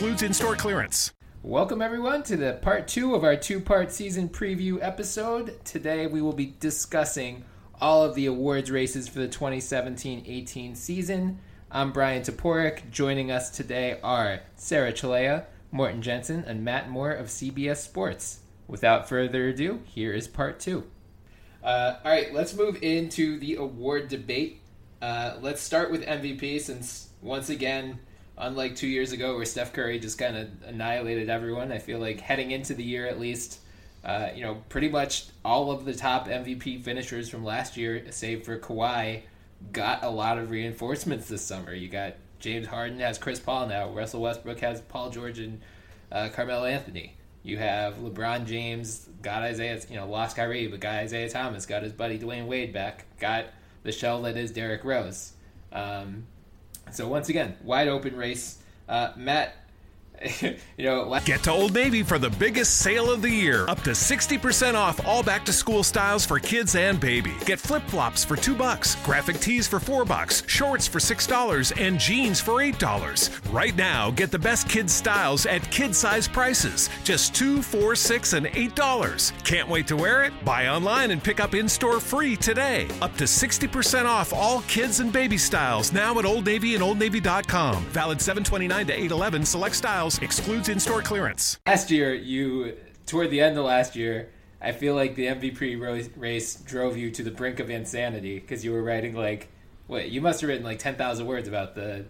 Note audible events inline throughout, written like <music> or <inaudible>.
In store clearance. Welcome, everyone, to the part two of our two part season preview episode. Today, we will be discussing all of the awards races for the 2017 18 season. I'm Bryan Toporek. Joining us today are Sarah Cilea, Morten Jensen, and Matt Moore of CBS Sports. Without further ado, here is part two. Uh, all right, let's move into the award debate. Uh, let's start with MVP since, once again, unlike two years ago where Steph Curry just kind of annihilated everyone, I feel like heading into the year at least, uh, you know, pretty much all of the top MVP finishers from last year, save for Kawhi, got a lot of reinforcements this summer. You got James Harden has Chris Paul now. Russell Westbrook has Paul George and uh, Carmelo Anthony. You have LeBron James got Isaiah, you know, lost Kyrie, but got Isaiah Thomas, got his buddy Dwyane Wade back, got the shell that is Derrick Rose. Um, so once again, wide open race. Uh, Matt, <laughs> you know, Get to Old Navy for the biggest sale of the year. Up to 60% off all back to school styles for kids and baby. Get flip flops for 2 bucks, graphic tees for 4 bucks, shorts for $6, and jeans for $8. Right now, get the best kids styles at kid size prices. Just 2 4 6 and $8. Can't wait to wear it? Buy online and pick up in store free today. Up to 60% off all kids and baby styles now at Old Navy and Old OldNavy.com. Valid 729 to 811. Select styles. Excludes in store clearance. last year, you toward the end of last year, I feel like the MVP race drove you to the brink of insanity because you were writing like, what you must have written like ten thousand words about the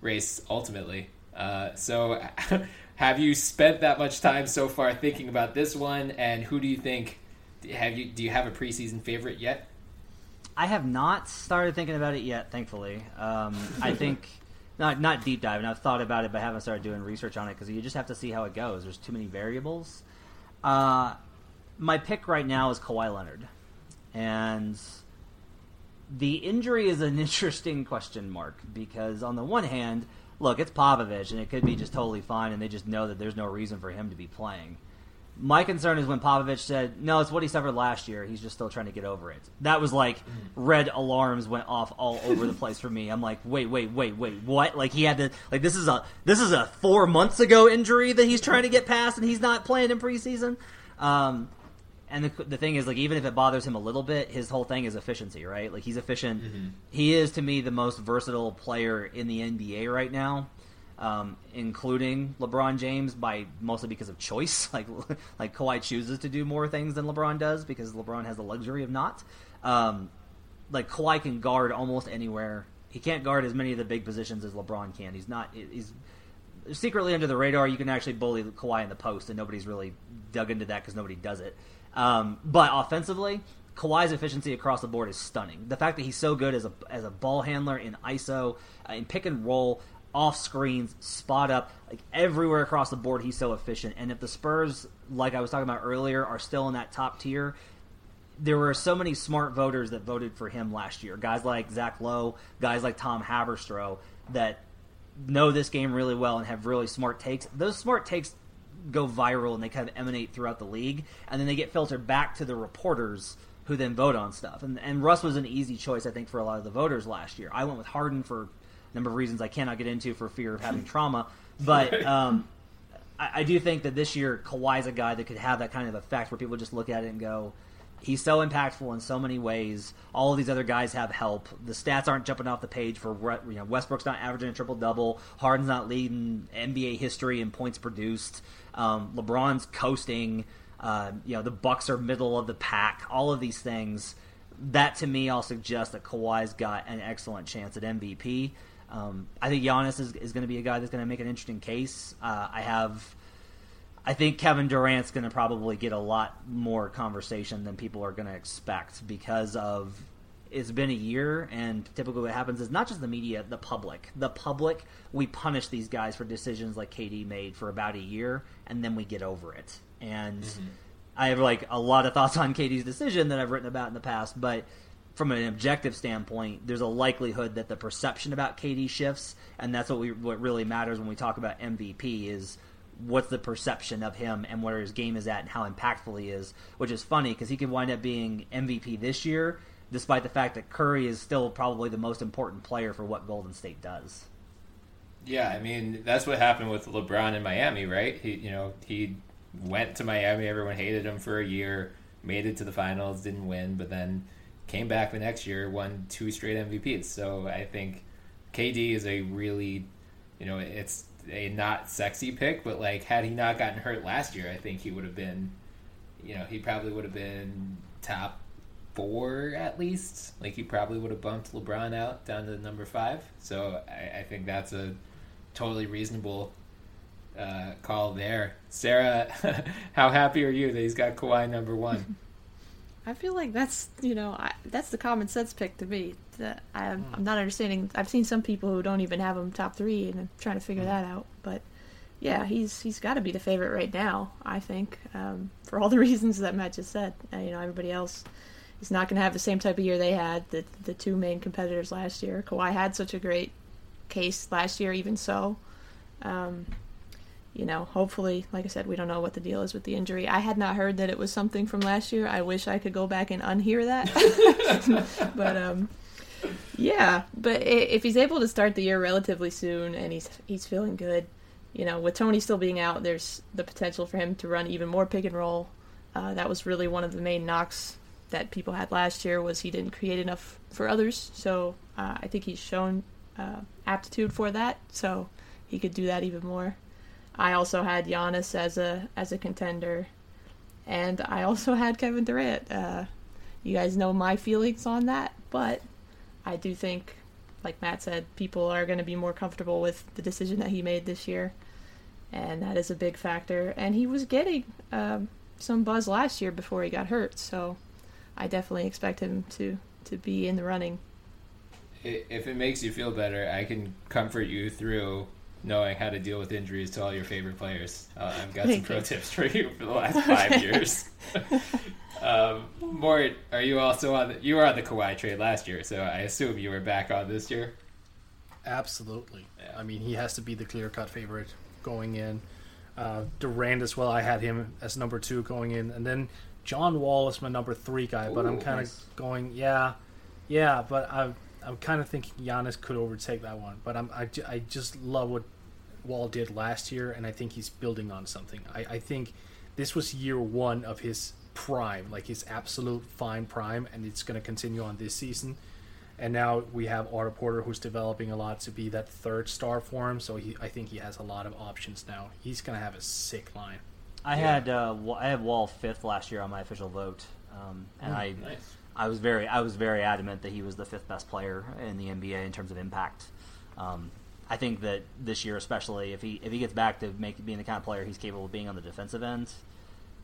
race ultimately. Uh, so, <laughs> have you spent that much time so far thinking about this one? And who do you think? Have you do you have a preseason favorite yet? I have not started thinking about it yet. Thankfully, um, I think <laughs> not not deep diving. I've thought about it, but haven't started doing research on it because you just have to see how it goes. There's too many variables. Uh, my pick right now is Kawhi Leonard, and the injury is an <laughs> interesting question mark because on the one hand, look, it's Popovich, and it could be just totally fine, and they just know that there's no reason for him to be playing. My concern is when Popovich said, "No, it's what he suffered last year. He's just still trying to get over it." That was like red alarms went off all over the place for me. I'm like, "Wait, wait, wait, wait, what?" Like he had to like this is a this is a 4 months ago injury that he's trying to get past and he's not playing in preseason. Um and the, the thing is, like, even if it bothers him a little bit, his whole thing is efficiency, right? Like, he's efficient. He is, to me, the most versatile player in the NBA right now, um, including LeBron James, by mostly because of choice. <laughs> Like, like Kawhi chooses to do more things than LeBron does because LeBron has the luxury of not. Um, like, Kawhi can guard almost anywhere. He can't guard as many of the big positions as LeBron can. He's not. He's secretly under the radar. You can actually bully Kawhi in the post, and nobody's really dug into that because nobody does it. Um, but offensively, Kawhi's efficiency across the board is stunning. The fact that he's so good as a as a ball handler in ISO, uh, in pick and roll, off screens, spot up, like everywhere across the board, he's so efficient. And if the Spurs, like I was talking about earlier, are still in that top tier, there were so many smart voters that voted for him last year. Guys like Zach Lowe, guys like Tom Haberstroh that know this game really well and have really smart takes. Those smart takes go viral and they kind of emanate throughout the league, and then they get filtered back to the reporters who then vote on stuff. And, and Russ was an easy choice, I think, for a lot of the voters last year. I went with Harden for number of reasons I cannot get into for fear of having trauma, but um, I, I do think that this year Kawhi's a guy that could have that kind of effect where people just look at it and go, he's so impactful in so many ways. All of these other guys have help. The stats aren't jumping off the page for you know Westbrook's not averaging a triple double. Harden's not leading NBA history in points produced. Um, LeBron's coasting. Uh, you know the Bucks are middle of the pack. All of these things. That to me, all suggest that Kawhi's got an excellent chance at MVP. Um, I think Giannis is, is going to be a guy that's going to make an interesting case. Uh, I have I think Kevin Durant's going to probably get a lot more conversation than people are going to expect because of it's been a year, and typically what happens is not just the media, the public. The public, we punish these guys for decisions like KD made for about a year, and then we get over it. And mm-hmm. I have like a lot of thoughts on KD's decision that I've written about in the past, but from an objective standpoint, there's a likelihood that the perception about KD shifts, and that's what we what really matters when we talk about MVP is what's the perception of him and where his game is at and how impactful he is, which is funny because he could wind up being MVP this year, despite the fact that Curry is still probably the most important player for what Golden State does. Yeah, I mean that's what happened with LeBron in Miami, right? He, you know, he went to Miami. Everyone hated him for a year, made it to the finals, didn't win, but then came back the next year, won two straight MVPs. So I think KD is a really, you know, it's a not sexy pick, but like had he not gotten hurt last year, I think he would have been, you know, he probably would have been top four at least. Like he probably would have bumped LeBron out down to number five. So I, I think that's a totally reasonable uh, call there. Sarah, <laughs> how happy are you that he's got Kawhi number one? <laughs> I feel like that's you know I, that's the common sense pick to me. That I'm, I'm, not understanding. I've seen some people who don't even have him top three, and I'm trying to figure mm. that out. But yeah, he's he's got to be the favorite right now. I think um, for all <laughs> the reasons that Matt just said. Uh, you know, everybody else is not going to have the same type of year they had. The the two main competitors last year. Kawhi had such a great case last year, even so. Um, you know, hopefully, like I said, we don't know what the deal is with the injury. I had not heard that it was something from last year. I wish I could go back and unhear that. <laughs> but um, yeah, but if he's able to start the year relatively soon and he's he's feeling good, you know, with Tony still being out, there's the potential for him to run even more pick and roll. Uh, that was really one of the main knocks that people had last year was he didn't create enough for others. So uh, I think he's shown uh, aptitude for that. So he could do that even more. I also had Giannis as a as a contender, and I also had Kevin Durant. Uh, you guys know my feelings on that, but I do think, like Matt said, people are going to be more comfortable with the decision that he made this year, and that is a big factor. And he was getting um, some buzz last year before he got hurt, so I definitely expect him to to be in the running. If it makes you feel better, I can comfort you through knowing how to deal with injuries to all your favorite players. Uh, I've got some pro tips for you for the last five years. <laughs> um, Mort, are you also on? The, you were on the Kawhi trade last year, so I assume you were back on this year. Absolutely. Yeah. I mean, he has to be the clear cut favorite going in. Uh, Durant as well. I had him as number two going in, and then John Wall is my number three guy. Ooh, but I'm kind of nice. going, yeah, yeah. But I'm I'm kind of thinking Giannis could overtake that one. But I'm I, I just love what Wall did last year, and I think he's building on something. I, I think this was year one of his prime, like his absolute fine prime, and it's going to continue on this season. And now we have Otto Porter, who's developing a lot to be that third star for him. So he, I think he has a lot of options now. He's going to have a sick line. I yeah. had uh, I had Wall fifth last year on my official vote, um, and mm, I nice. I was very I was very adamant that he was the fifth best player in the NBA in terms of impact. Um, I think that this year, especially if he if he gets back to make being the kind of player he's capable of being on the defensive end,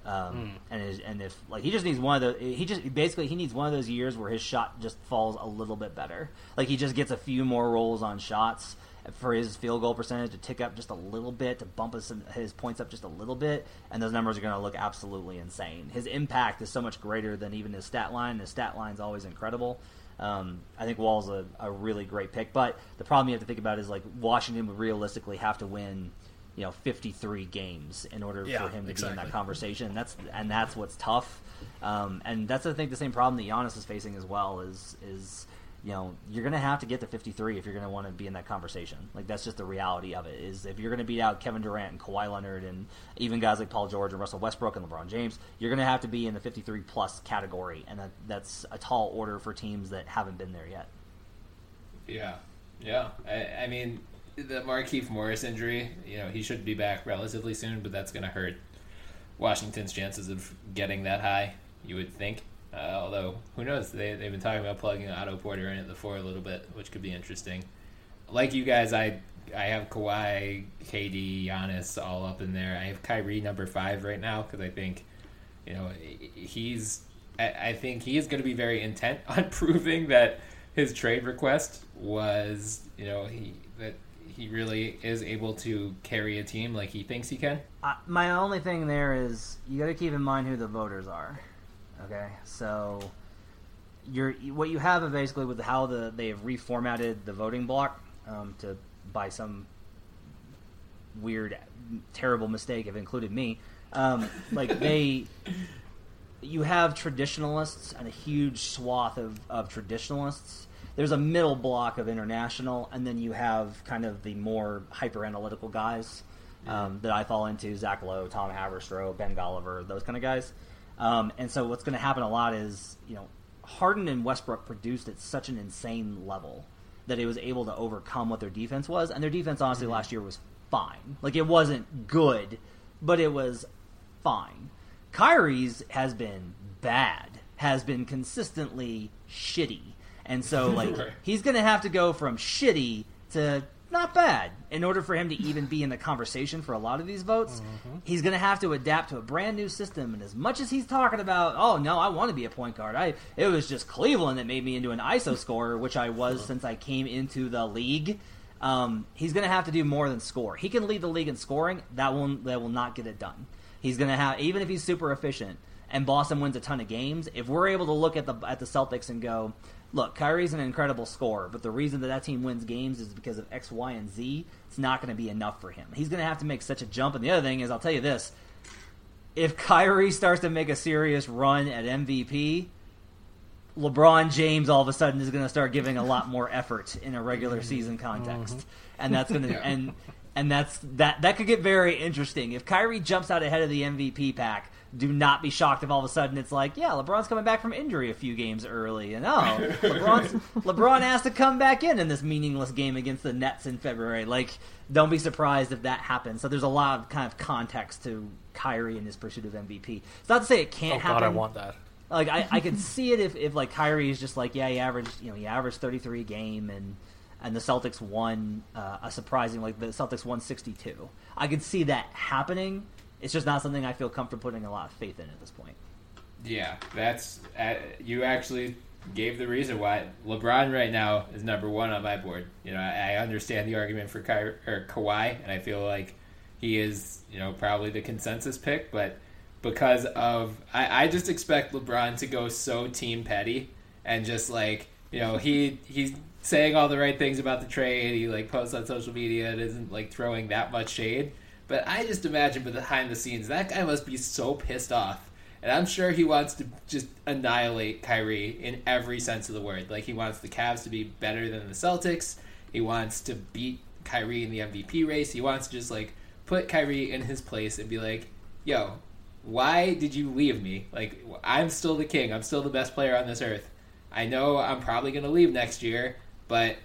um, mm. and is, and if like he just needs one of the he just basically he needs one of those years where his shot just falls a little bit better. Like he just gets a few more rolls on shots for his field goal percentage to tick up just a little bit to bump his, his points up just a little bit, and those numbers are going to look absolutely insane. His impact is so much greater than even his stat line. His stat line is always incredible. Um, I think Wall's a, a really great pick, but the problem you have to think about is like Washington would realistically have to win, you know, 53 games in order yeah, for him to exactly. be in that conversation. And that's and that's what's tough. Um, and that's I think the same problem that Giannis is facing as well is is you know, you're going to have to get to 53 if you're going to want to be in that conversation. Like that's just the reality of it. Is if you're going to beat out Kevin Durant and Kawhi Leonard and even guys like Paul George and Russell Westbrook and LeBron James, you're going to have to be in the 53 plus category, and that, that's a tall order for teams that haven't been there yet. Yeah, yeah. I, I mean, the Markieff Morris injury, you know, he should be back relatively soon, but that's going to hurt Washington's chances of getting that high. You would think. Uh, although, who knows? They, they've been talking about plugging Otto Porter in at the four a little bit, which could be interesting. Like you guys, I I have Kawhi, KD, Giannis all up in there. I have Kyrie number five right now because I think, you know, he's. I, I think he is going to be very intent <laughs> on proving that his trade request was, you know, he that he really is able to carry a team like he thinks he can. Uh, my only thing there is you got to keep in mind who the voters are. Okay, so you're what you have basically with how the they have reformatted the voting block um, to by some weird, terrible mistake have included me. Um, like <laughs> they, you have traditionalists and a huge swath of, of traditionalists. There's a middle block of international, and then you have kind of the more hyper analytical guys um, that I fall into: Zach Lowe, Tom Haberstroh, Ben Golliver, those kind of guys. Um, and so what's going to happen a lot is, you know, Harden and Westbrook produced at such an insane level that it was able to overcome what their defense was. And their defense, honestly, mm-hmm. last year was fine. Like, it wasn't good, but it was fine. Kyrie's has been bad, has been consistently shitty. And so, <laughs> like, he's going to have to go from shitty to not bad. In order for him to even be in the conversation for a lot of these votes, mm-hmm. he's going to have to adapt to a brand new system. And as much as he's talking about, oh no, I want to be a point guard. I it was just Cleveland that made me into an ISO scorer, which I was since I came into the league. Um, he's going to have to do more than score. He can lead the league in scoring. That will that will not get it done. He's going to have even if he's super efficient and Boston wins a ton of games. If we're able to look at the at the Celtics and go, look, Kyrie's an incredible scorer, but the reason that that team wins games is because of X, Y, and Z. It's not going to be enough for him. He's going to have to make such a jump. And the other thing is, I'll tell you this: if Kyrie starts to make a serious run at MVP, LeBron James all of a sudden is going to start giving a lot more effort in a regular <laughs> season context, mm-hmm. and that's going <laughs> to and and that's that that could get very interesting if Kyrie jumps out ahead of the MVP pack do not be shocked if all of a sudden it's like, yeah, LeBron's coming back from injury a few games early, and oh, <laughs> LeBron's, LeBron has to come back in in this meaningless game against the Nets in February. Like, don't be surprised if that happens. So there's a lot of kind of context to Kyrie and his pursuit of MVP. It's not to say it can't oh, happen. God, I want that. Like, I, I could see it if, if like Kyrie is just like, yeah, he averaged, you know, he averaged 33 a game and and the Celtics won uh, a surprising like the Celtics won 62. I could see that happening it's just not something I feel comfortable putting a lot of faith in at this point. Yeah, that's uh, you actually gave the reason why LeBron right now is number one on my board. You know, I, I understand the argument for Ky- or Kawhi, and I feel like he is, you know, probably the consensus pick, but because of I, I just expect LeBron to go so team petty and just like you know he he's saying all the right things about the trade. He like posts on social media and isn't like throwing that much shade. But I just imagine behind the scenes, that guy must be so pissed off. And I'm sure he wants to just annihilate Kyrie in every sense of the word. Like, he wants the Cavs to be better than the Celtics. He wants to beat Kyrie in the MVP race. He wants to just, like, put Kyrie in his place and be like, yo, why did you leave me? Like, I'm still the king. I'm still the best player on this earth. I know I'm probably going to leave next year, but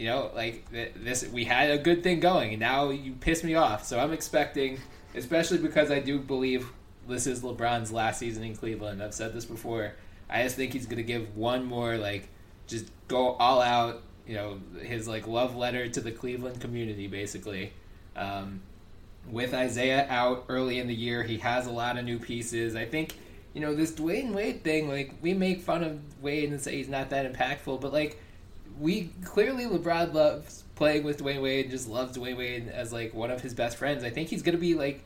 you know, like this, we had a good thing going, and now you piss me off. So I'm expecting, especially because I do believe this is LeBron's last season in Cleveland. I've said this before. I just think he's going to give one more, like, just go all out. You know, his like love letter to the Cleveland community, basically. Um, with Isaiah out early in the year, he has a lot of new pieces. I think you know this Dwyane Wade thing. Like we make fun of Wade and say he's not that impactful, but like we clearly LeBron loves playing with Dwyane Wade and just loves Dwyane Wade as like one of his best friends. I think he's gonna be like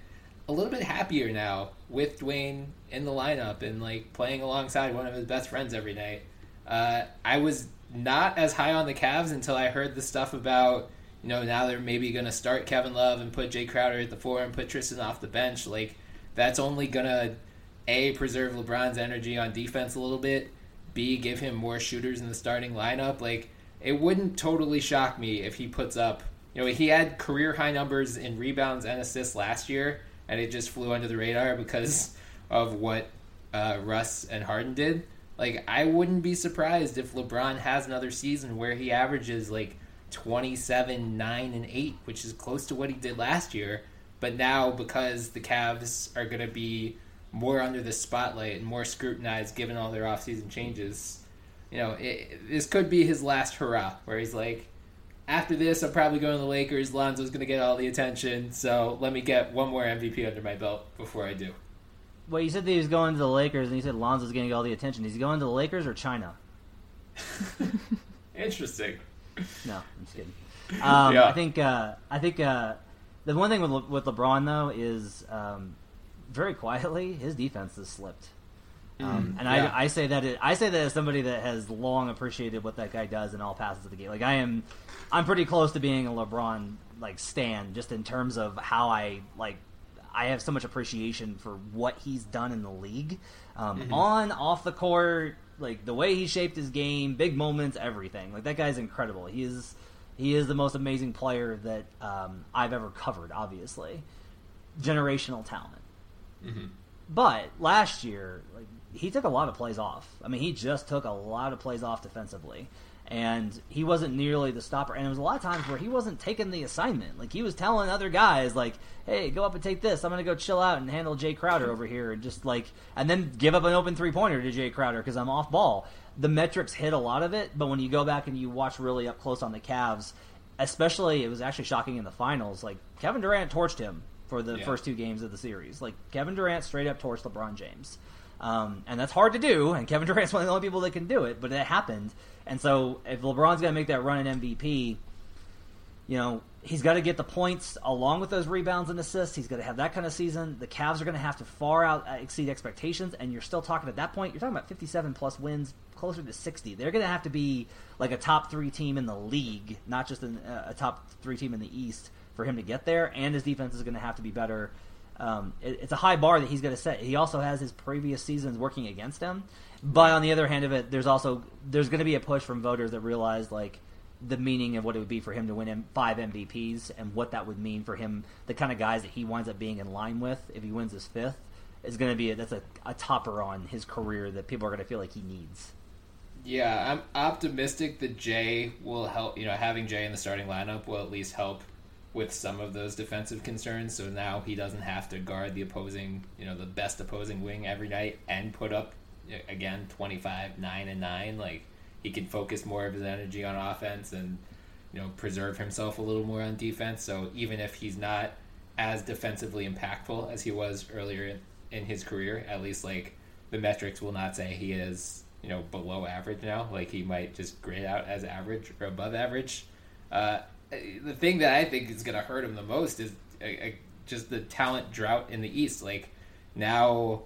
a little bit happier now with Dwyane in the lineup and like playing alongside one of his best friends every night. Uh, I was not as high on the Cavs until I heard the stuff about you know now they're maybe gonna start Kevin Love and put Jae Crowder at the four and put Tristan off the bench. Like that's only gonna a preserve LeBron's energy on defense a little bit B, give him more shooters in the starting lineup. Like, it wouldn't totally shock me if he puts up, you know, he had career high numbers in rebounds and assists last year, and it just flew under the radar because of what uh, Russ and Harden did. Like, I wouldn't be surprised if LeBron has another season where he averages like 27, 9, and 8, which is close to what he did last year. But now, because the Cavs are going to be more under the spotlight and more scrutinized given all their offseason changes, you know, it, this could be his last hurrah, where he's like, after this, I'm probably going to the Lakers. Lonzo's going to get all the attention, so let me get one more MVP under my belt before I do. Well, you said that he was going to the Lakers, and you said Lonzo's getting all the attention. Is he going to the Lakers or China? <laughs> Interesting. No, I'm just kidding. Um, Yeah. I think uh, I think uh, the one thing with Le- with LeBron though is um, very quietly his defense has slipped. Um, and yeah. I, I say that it, I say that as somebody that has long appreciated what that guy does in all passes of the game. Like I am, I'm pretty close to being a LeBron like stan, just in terms of how I like. I have so much appreciation for what he's done in the league, um, on off the court, like the way he shaped his game, big moments, everything. Like that guy's incredible. He is he is the most amazing player that um, I've ever covered. Obviously, generational talent. But last year, like he took a lot of plays off. I mean, he just took a lot of plays off defensively, and he wasn't nearly the stopper. And it was a lot of times where he wasn't taking the assignment. Like he was telling other guys, like, "Hey, go up and take this. I'm going to go chill out and handle Jae Crowder over here," and just like, and then give up an open three pointer to Jae Crowder because I'm off ball. The metrics hit a lot of it, but when you go back and you watch really up close on the Cavs, especially it was actually shocking in the finals. Like Kevin Durant torched him for the Yeah. first two games of the series. Like Kevin Durant straight up torched LeBron James, um, and that's hard to do. And Kevin Durant's <laughs> one of the only people that can do it, but it happened. And so if LeBron's going to make that run in MVP, you know he's got to get the points along with those rebounds and assists. He's got to have that kind of season. The Cavs are going to have to far out uh, exceed expectations, and you're still talking at that point. You're talking about 57 plus wins, closer to 60. They're going to have to be like a top three team in the league, not just in, uh, a top three team in the East for him to get there. And his defense is going to have to be better. Um, it, it's a high bar that he's going to set. He also has his previous seasons working against him. But on the other hand of it, there's also there's going to be a push from voters that realize like the meaning of what it would be for him to win five MVPs and what that would mean for him, the kind of guys that he winds up being in line with if he wins his fifth, is going to be a, that's a, a topper on his career that people are going to feel like he needs. Yeah, I'm optimistic that Jae will help. You know, having Jae in the starting lineup will at least help with some of those defensive concerns. So now he doesn't have to guard the opposing, you know, the best opposing wing every night and put up again 25, nine and nine. Like he can focus more of his energy on offense and you know preserve himself a little more on defense. So even if he's not as defensively impactful as he was earlier in, in his career, at least like the metrics will not say he is you know below average now. Like he might just grade out as average or above average. Uh, the thing that I think is going to hurt him the most is uh, uh, just the talent drought in the East. Like now,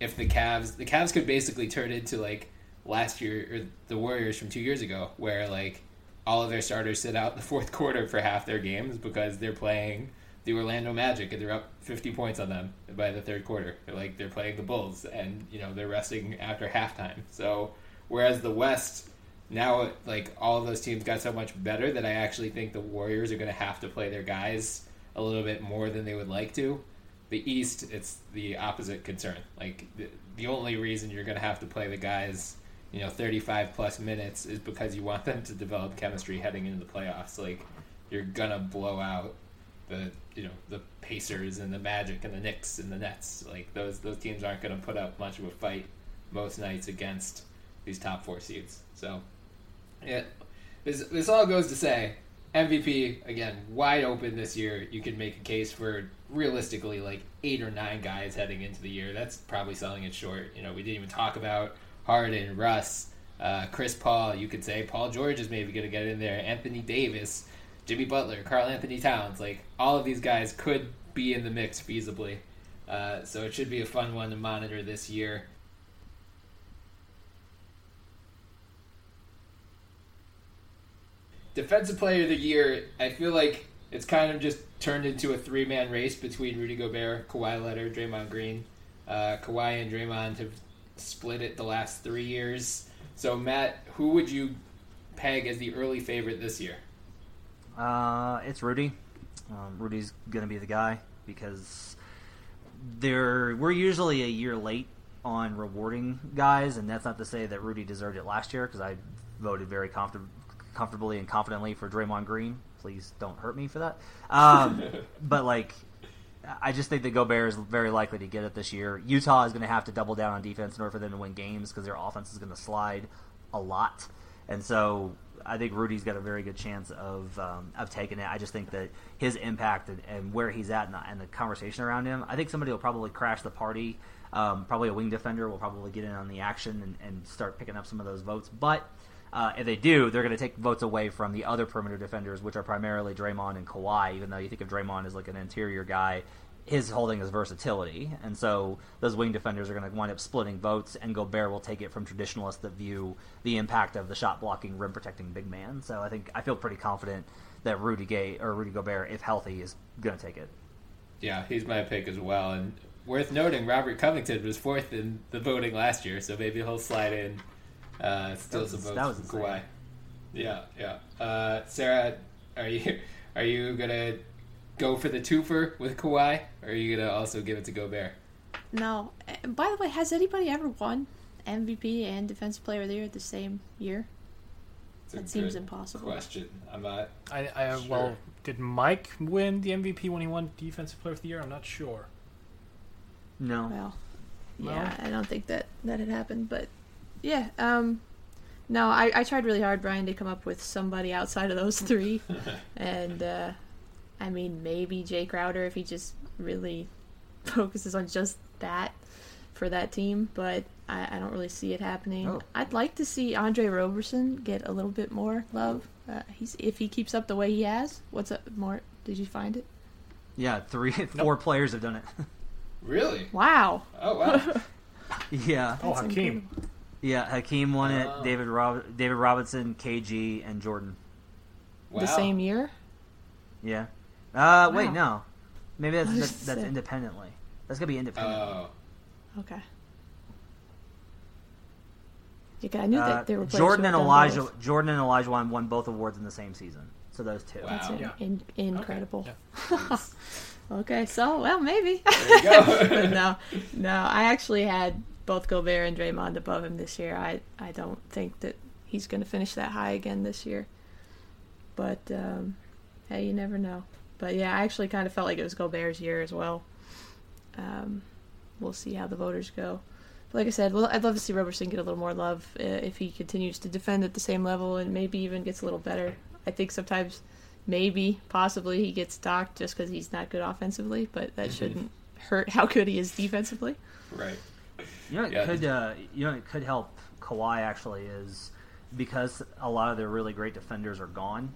if the Cavs, the Cavs could basically turn into like last year or the Warriors from two years ago, where like all of their starters sit out the <laughs> fourth quarter for half their games because they're playing the Orlando Magic and they're up 50 points on them by the third quarter. They're like they're playing the Bulls and you know they're resting after halftime. So whereas the West now like all those teams got so much better that I actually think the Warriors are going to have to play their guys a little bit more than they would like to. The East, it's the opposite concern. Like the, the only reason you're going to have to play the guys, you know, 35 plus minutes is because you want them to develop chemistry heading into the playoffs. Like you're going to blow out the you know the Pacers and the Magic and the Knicks and the Nets. Like those those teams aren't going to put up much of a fight most nights against these top four seeds. So yeah, this this all goes to say MVP again wide open this year. You can make a case for realistically like eight or nine guys heading into the year. That's probably selling it short. You know, we didn't even talk about Harden, Russ, uh, Chris Paul. You could say Paul George is maybe going to get in there. Anthony Davis, Jimmy Butler, Karl-Anthony Towns. Like all of these guys could be in the mix feasibly. Uh, so it should be a fun one to monitor this year. Defensive Player of the Year, I feel like it's kind of just turned into a three man race between Rudy Gobert, Kawhi Leonard, Draymond Green. Uh, Kawhi and Draymond have split it the last three years. So Matt, who would you peg as the early favorite this year? Uh, it's Rudy. Um, Rudy's gonna be the guy because they're we're usually a year late on rewarding guys, and that's not to say that Rudy deserved it last year because I voted very comfort- comfortably and confidently for Draymond Green. Please don't hurt me for that. Um, <laughs> but like, I just think that Gobert is very likely to get it this year. Utah is going to have to double down on defense in order for them to win games because their offense is going to slide a lot, and so I think Rudy's got a very good chance of um, of taking it. I just think that his impact and, and where he's at and the, and the, conversation around him. I think somebody will probably crash the party. Um, probably a wing defender will probably get in on the action and, and start picking up some of those votes. But uh, if they do, they're going to take votes away from the other perimeter defenders, which are primarily Draymond and Kawhi. Even though you think of Draymond as like an interior guy, his holding is versatility, and so those wing defenders are going to wind up splitting votes, and Gobert will take it from traditionalists that view the impact of the shot blocking, rim protecting big man. So I think I feel pretty confident that Rudy Gay or Rudy Gobert, if healthy, is going to take it. Yeah, he's my pick as well, and worth noting, Robert Covington was fourth in the voting last year, so maybe he'll slide in. Uh, still was, some votes for Kawhi. Yeah, yeah. Uh, Sarah, are you <laughs> are you gonna go for the twofer with Kawhi, or are you gonna also give it to Gobert? No. By the way, has anybody ever won MVP and Defensive Player of the Year the same year? That seems impossible. Question. I'm not. I, I sure. well, did Mike win the MVP when he won Defensive Player of the Year? I'm not sure. No. Well, No? yeah, I don't think that that had happened, but yeah. Um, no, I, I tried really hard, Brian, to come up with somebody outside of those three, <laughs> and uh, I mean maybe Jake Crowder if he just really focuses on just that for that team, but I, I don't really see it happening. Oh. I'd like to see Andre Roberson get a little bit more love. Uh, he's if he keeps up the way he has. What's up, Mort? Did you find it? Yeah, three, <laughs> four players have done it. <laughs> Really? Wow. Oh wow. yeah, Oh, Hakeem. incredible. Yeah. Hakeem won it. Oh. David Rob- David Robinson, KG, and Jordan. wow. The same year. Yeah. Uh, wait, no. Maybe that's that's, that's independently. That's gonna be independent. Oh. Okay. Okay, I knew Uh, that they were Jordan and Elijah. both. Jordan and Elijah won, won both awards in the same season. So those two. Wow. That's in- Yeah. in- incredible. Yeah. <laughs> Okay, so well maybe. There you go. <laughs> no, no, I actually had both Gobert and Draymond above him this year. I I don't think that he's going to finish that high again this year. But um, hey, you never know. But yeah, I actually kind of felt like it was Gobert's year as well. Um, we'll see how the voters go. But like I said, well, I'd love to see Robertson get a little more love uh, if he continues to defend at the same level and maybe even gets a little better. I think sometimes, maybe, possibly, he gets docked just because he's not good offensively, but that shouldn't hurt how good he is defensively. Right. You know, it Yeah. could uh, you know it could help Kawhi actually is because a lot of their really great defenders are gone.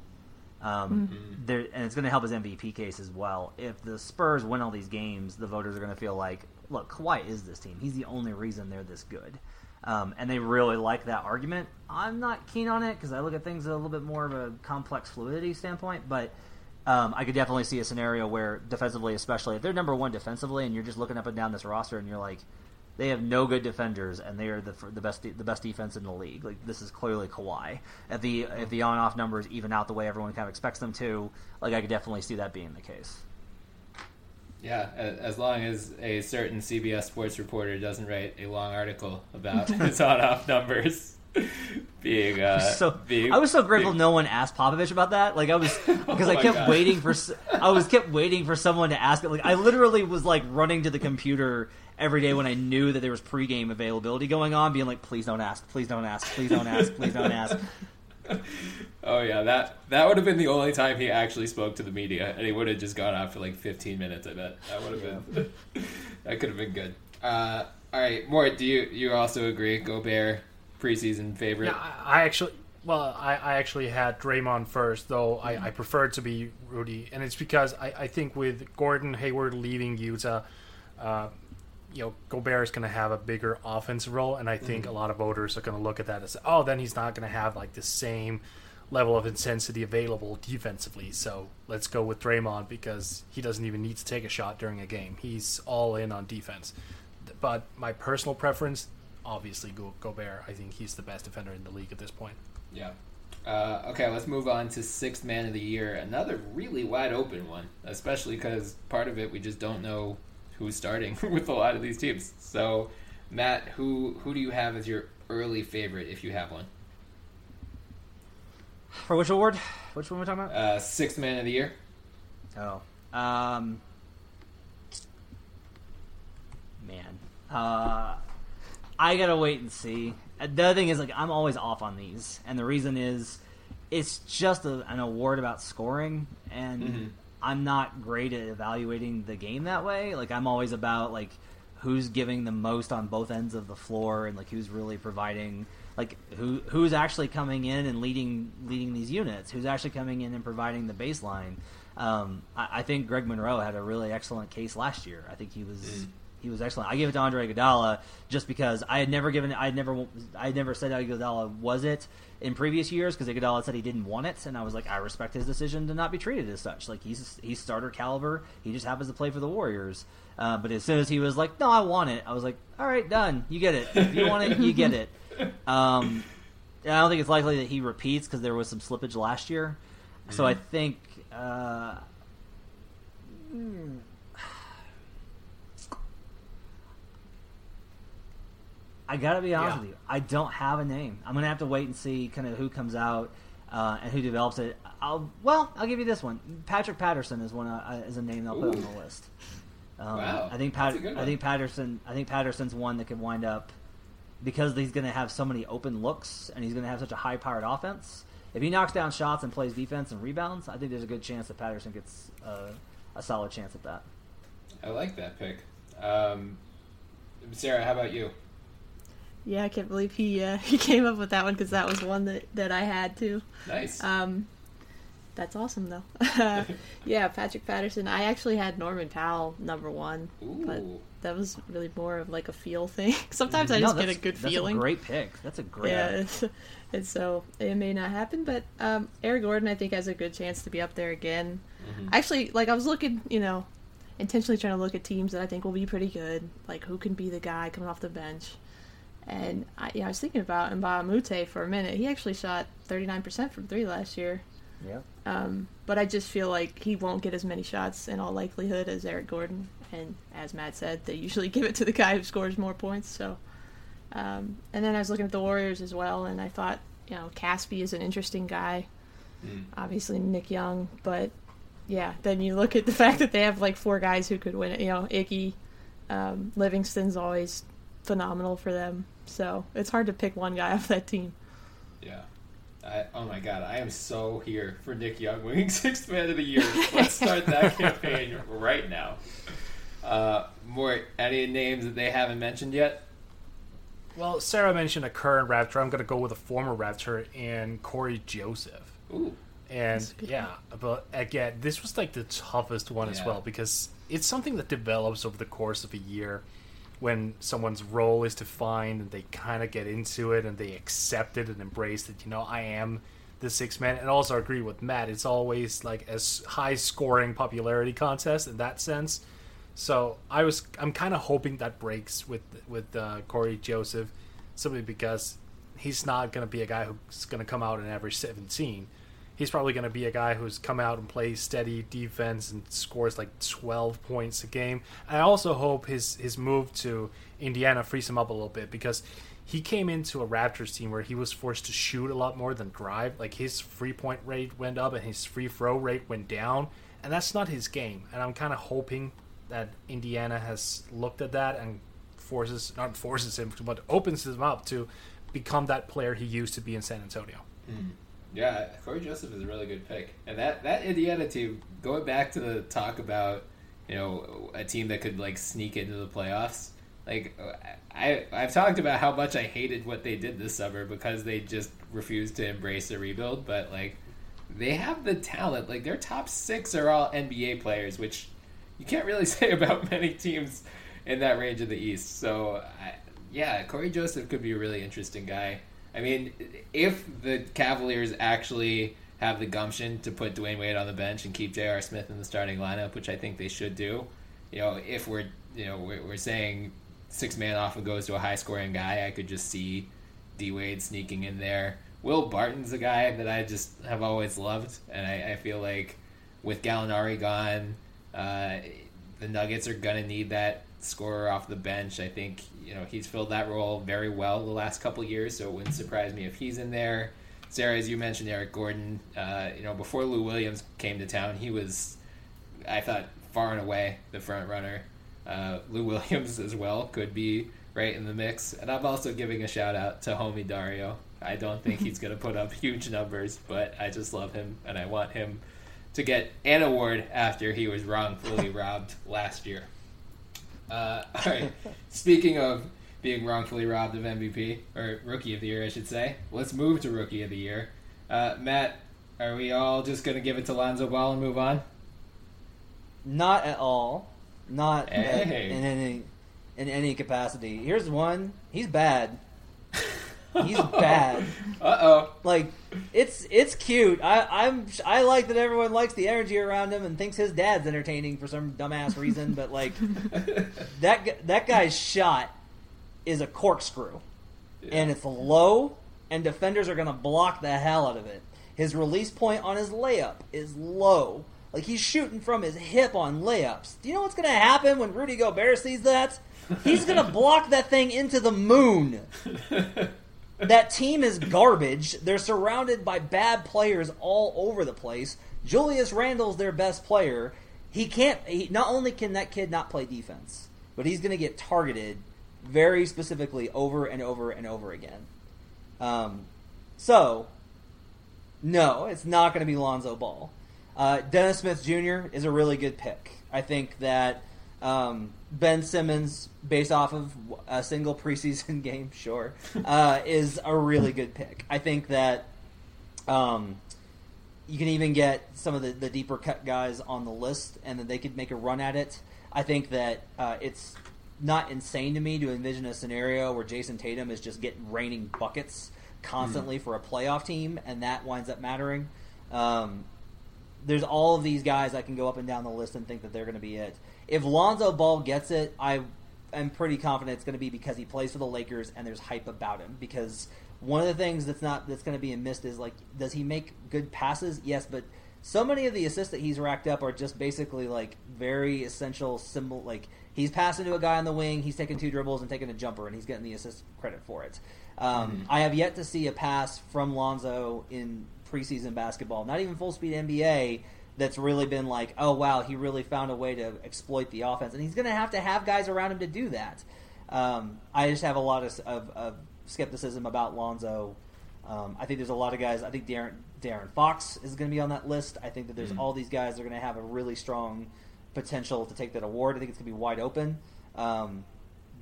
Um, there and it's going to help his MVP case as well. If the Spurs win all these games, the voters are going to feel like, look, Kawhi is this team. He's the only reason they're this good, um, and they really like that argument. I'm not keen on it because I look at things a little bit more of a complex fluidity standpoint, but. Um, I could definitely see a scenario where defensively, especially if they're number one defensively, and you're just looking up and down this roster, and you're like, they have no good defenders, and they are the the best the best defense in the league. Like this is clearly Kawhi. If the if the on off numbers even out the way everyone kind of expects them to, like I could definitely see that being the case. Yeah, as long as a certain CBS sports reporter doesn't write a long article about <laughs> his on-off numbers <laughs> being uh, So being, I was so grateful being- no one asked Popovich about that. Like I was <laughs> because I kept God. waiting for I was kept waiting for someone to ask it. Like I literally was like running to the computer every day when I knew that there was pregame availability going on, being like, please don't ask, please don't ask, please don't ask, please don't ask. <laughs> Oh yeah, that that would have been the only time he actually spoke to the media, and he would have just gone on for like 15 minutes. I bet that would have been <laughs> that could have been good. Uh, all right, Mort, do you you also agree? Gobert preseason favorite? Yeah, I, I actually, well, I, I actually had Draymond first, though I, I preferred to be Rudy, and it's because I, I think with Gordon Hayward leaving Utah, uh, you know, Gobert is going to have a bigger offensive role, and I think a lot of voters are going to look at that as, oh, then he's not going to have like the same level of intensity available defensively. So let's go with Draymond because he doesn't even need to take a shot during a game. He's all in on defense. But my personal preference, obviously Go- Gobert. I think he's the best defender in the league at this point. Yeah. Uh, okay, let's move on to sixth man of the year. Another really wide open one, especially because part of it we just don't know who's starting <laughs> with a lot of these teams. So, Matt, who who do you have as your early favorite if you have one? For which award? Which one are we talking about? Uh, sixth man of the year. Oh, um, man, uh, I gotta wait and see. Uh, The other thing is, like, I'm always off on these, and the reason is, it's just a, an award about scoring, and Mhm. I'm not great at evaluating the game that way. Like, I'm always about like who's giving the most on both ends of the floor, and like who's really providing. Like who who's actually coming in and leading leading these units? Who's actually coming in and providing the baseline? Um, I, I think Greg Monroe had a really excellent case last year. I think he was he was excellent. I gave it to Andre Iguodala just because I had never given I had never I had never said Iguodala was it in previous years because Iguodala said he didn't want it, and I was like I respect his decision to not be treated as such. Like he's he's starter caliber. He just happens to play for the Warriors. Uh, but as soon as he was like, "No, I want it," I was like, "All right, done. You get it. If you want it, you get it." <laughs> Um, and I don't think it's likely that he repeats because there was some slippage last year. So I think. Uh, hmm. I gotta be honest Yeah. with you. I don't have a name. I'm gonna have to wait and see kind of who comes out uh, and who develops it. I'll well, I'll give you this one. Patrick Patterson is one uh, is a name I'll put on the list. Um, Wow, I think Pat- I think Patterson. I think Patterson's one that could wind up because he's going to have so many open looks and he's going to have such a high powered offense. If he knocks down shots and plays defense and rebounds, I think there's a good chance that Patterson gets uh, a solid chance at that. I like that pick. Um, Sarah, how about you? Yeah, I can't believe he uh, <laughs> he came up with that one because that was one that, that I had too. Nice. Um, that's awesome though. <laughs> yeah, Patrick Patterson. I actually had Norman Powell number one, but that was really more of like a feel thing. <laughs> Sometimes I No, just get a good that's feeling. That's a great pick. That's a great. yeah, and so it may not happen, but um, Eric Gordon I think has a good chance to be up there again. Actually, like I was looking, you know, intentionally trying to look at teams that I think will be pretty good, like who can be the guy coming off the bench. And I, yeah, I was thinking about Mbah a Moute for a minute. He actually shot 39% from three last year. Yeah. Um, but I just feel like he won't get as many shots in all likelihood as Eric Gordon. And as Matt said, they usually <laughs> give it to the guy who scores more points. So, um, and then I was looking at the Warriors as well, and I thought, you know, Casspi is an interesting guy. Mm. Obviously, Nick Young, but yeah, then you look at the fact that they have like four guys who could win it. You know, Iggy, um, Livingston's always phenomenal for them. So it's hard to pick one guy <laughs> off that team. Yeah. I, oh my god, I am so here for Nick Young winning <laughs> Sixth Man of the Year. Let's start that <laughs> campaign right now. Uh, more any names that they haven't mentioned yet? Well, Sarah mentioned a current Raptor. I'm going to go with a former Raptor and Cory Joseph. Ooh, And That's a yeah, but again, this was like the toughest one as well because it's something that develops over the course of a year when someone's role is defined and they kind of get into it and they accept it and embrace that, you know, I am the six man. And also agree with Matt, it's always like a s- high scoring popularity contest in that sense. So I was, I'm kind of hoping that breaks with with uh, Cory Joseph, simply because he's not going to be a guy who's going to come out and average 17 he's probably going to be a guy who's come out and plays steady defense and scores like 12 points a game. And I also hope his his move to Indiana frees him up a little bit because he came into a Raptors team where he was forced to shoot a lot more than drive. Like his free point rate went up and his free throw rate went down, and that's not his game. And I'm kind of hoping that Indiana has looked at that and forces not forces him but opens him up to become that player he used to be in San Antonio. Mm-hmm. Yeah, Cory Joseph is a really good pick, and that that Indiana team. Going back to the talk about you know a team that could like sneak into the playoffs. Like I I've talked about how much I hated what they did this summer because they just refused to embrace the rebuild, but like they have the talent. Like their top six are all NBA players, which you can't really <laughs> say about many teams in that range of the East. So, I, yeah, Cory Joseph could be a really interesting guy. I mean, if the Cavaliers actually have the gumption to put Dwyane Wade on the bench and keep J.R. Smith in the starting lineup, which I think they should do, you know, if we're you know we're, saying six man often goes to a high scoring guy. I could just see D Wade sneaking in there. Will Barton's a guy that I just have always loved, and I, I feel like with Gallinari gone, uh, the Nuggets are gonna need that scorer off the bench. I think you know he's filled that role very well the last couple years, so it wouldn't surprise me if he's in there. Sarah, as you mentioned, Eric Gordon. Uh, you know, before Lou Williams came to town, he was, I thought, far and away the front runner. Uh, Lou <laughs> Williams as well could be right in the mix, and I'm also giving a shout out to homie Dario. I don't think he's going to put up <laughs> huge numbers, but I just love him, and I want him to get an award after he was wrongfully <laughs> robbed last year. Uh, <laughs> all right. Speaking of being wrongfully robbed of MVP or Rookie of the Year, I should say. Let's move to Rookie of the Year. Uh, Matt, are we all just going to give it to Lonzo Ball and move on? Not at all. Not hey. in any in any capacity. Here's one. He's bad. <laughs> He's bad. Uh oh. Like it's it's cute. I I'm I like that everyone likes the energy around him and thinks his dad's entertaining for some dumbass reason. But like <laughs> that that guy's shot is a corkscrew, yeah. and it's low, and defenders are gonna block the hell out of it. His release point on his layup is low. Like he's shooting from his hip on layups. Do you know what's gonna happen when Rudy Gobert sees that? He's gonna <laughs> block that thing into the moon. <laughs> that team is garbage. They're surrounded by bad players all over the place. Julius Randle's their best player. He can't. He, not only can that kid not play defense, but he's going to get targeted very specifically over and over and over again. Um, so, no, it's not going to be Lonzo Ball. Uh, Dennis Smith Jr. is a really good pick. I think that um, Ben Simmons, based off of a single preseason <laughs> game, sure, uh, is a really good pick. I think that um, you can even get some of the, the, deeper cut guys on the list, and then they could make a run at it. I think that uh, it's not insane to me to envision a scenario where Jayson Tatum is just getting raining buckets constantly mm. for a playoff team, and that winds up mattering. Um, there's all of these guys I can go up and down the list and think that they're going to be it. If Lonzo Ball gets it, I am pretty confident it's going to be because he plays for the Lakers and there's hype about him. Because one of the things that's not that's going to be a missed is like, does he make good passes? Yes, but so many of the assists that he's racked up are just basically like very essential symbol like he's passing to a guy on the wing he's taking two dribbles and taking a jumper and he's getting the assist credit for it um, mm-hmm. i have yet to see a pass from lonzo in preseason basketball, not even full speed NBA, that's really been like, oh wow, he really found a way to exploit the offense, and he's going to have to have guys around him to do that. Um, I just have a lot of, of, of skepticism about Lonzo. Um, I think there's a lot of guys. I think Darren De'Aaron Fox is going to be on that list. I think that there's mm-hmm. all these guys that are going to have a really strong potential to take that award. I think it's going to be wide open. Um,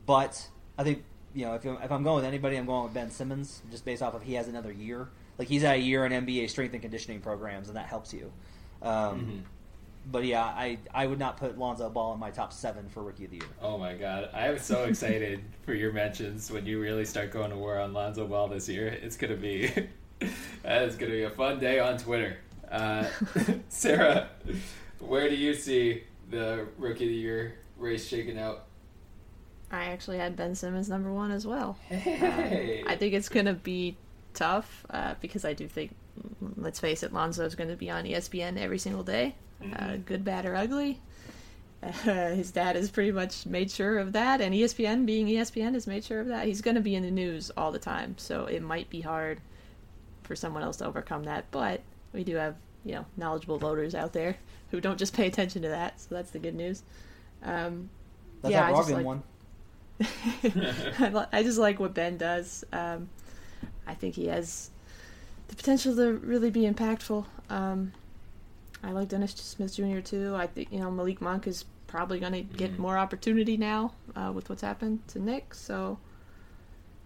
but I think you know if, if I'm going with anybody, I'm going with Ben Simmons just based off of he has another year. Like he's at a year in NBA strength and conditioning programs, and that helps you. Um, mm-hmm. But yeah, I I would not put Lonzo Ball in my top seven for rookie of the year. Oh my god, I am so excited <laughs> for your mentions when you really start going to war on Lonzo Ball this year. It's gonna be <laughs> that is gonna be a fun day on Twitter. Uh, <laughs> Sarah, where do you see the rookie of the year race shaking out? I actually had Ben Simmons number one as well. Hey. Uh, I think it's gonna be tough uh, because I do think, let's face it, Lonzo is going to be on ESPN every single day, mm-hmm. uh, good, bad, or ugly. Uh, his dad has pretty much made sure of that, and ESPN, being ESPN, has made sure of that. He's going to be in the news all the time, so it might be hard for someone else to overcome that. But we do have, you know, knowledgeable voters out there who don't just pay attention to that, so that's the good news. Um, that's yeah, I just like, one. <laughs> I just like what Ben does. Um, I think he has the potential to really be impactful. Um, I like Dennis Smith Jr. too. I think you know Malik Monk is probably going to get mm-hmm. more opportunity now uh, with what's happened to Nick. So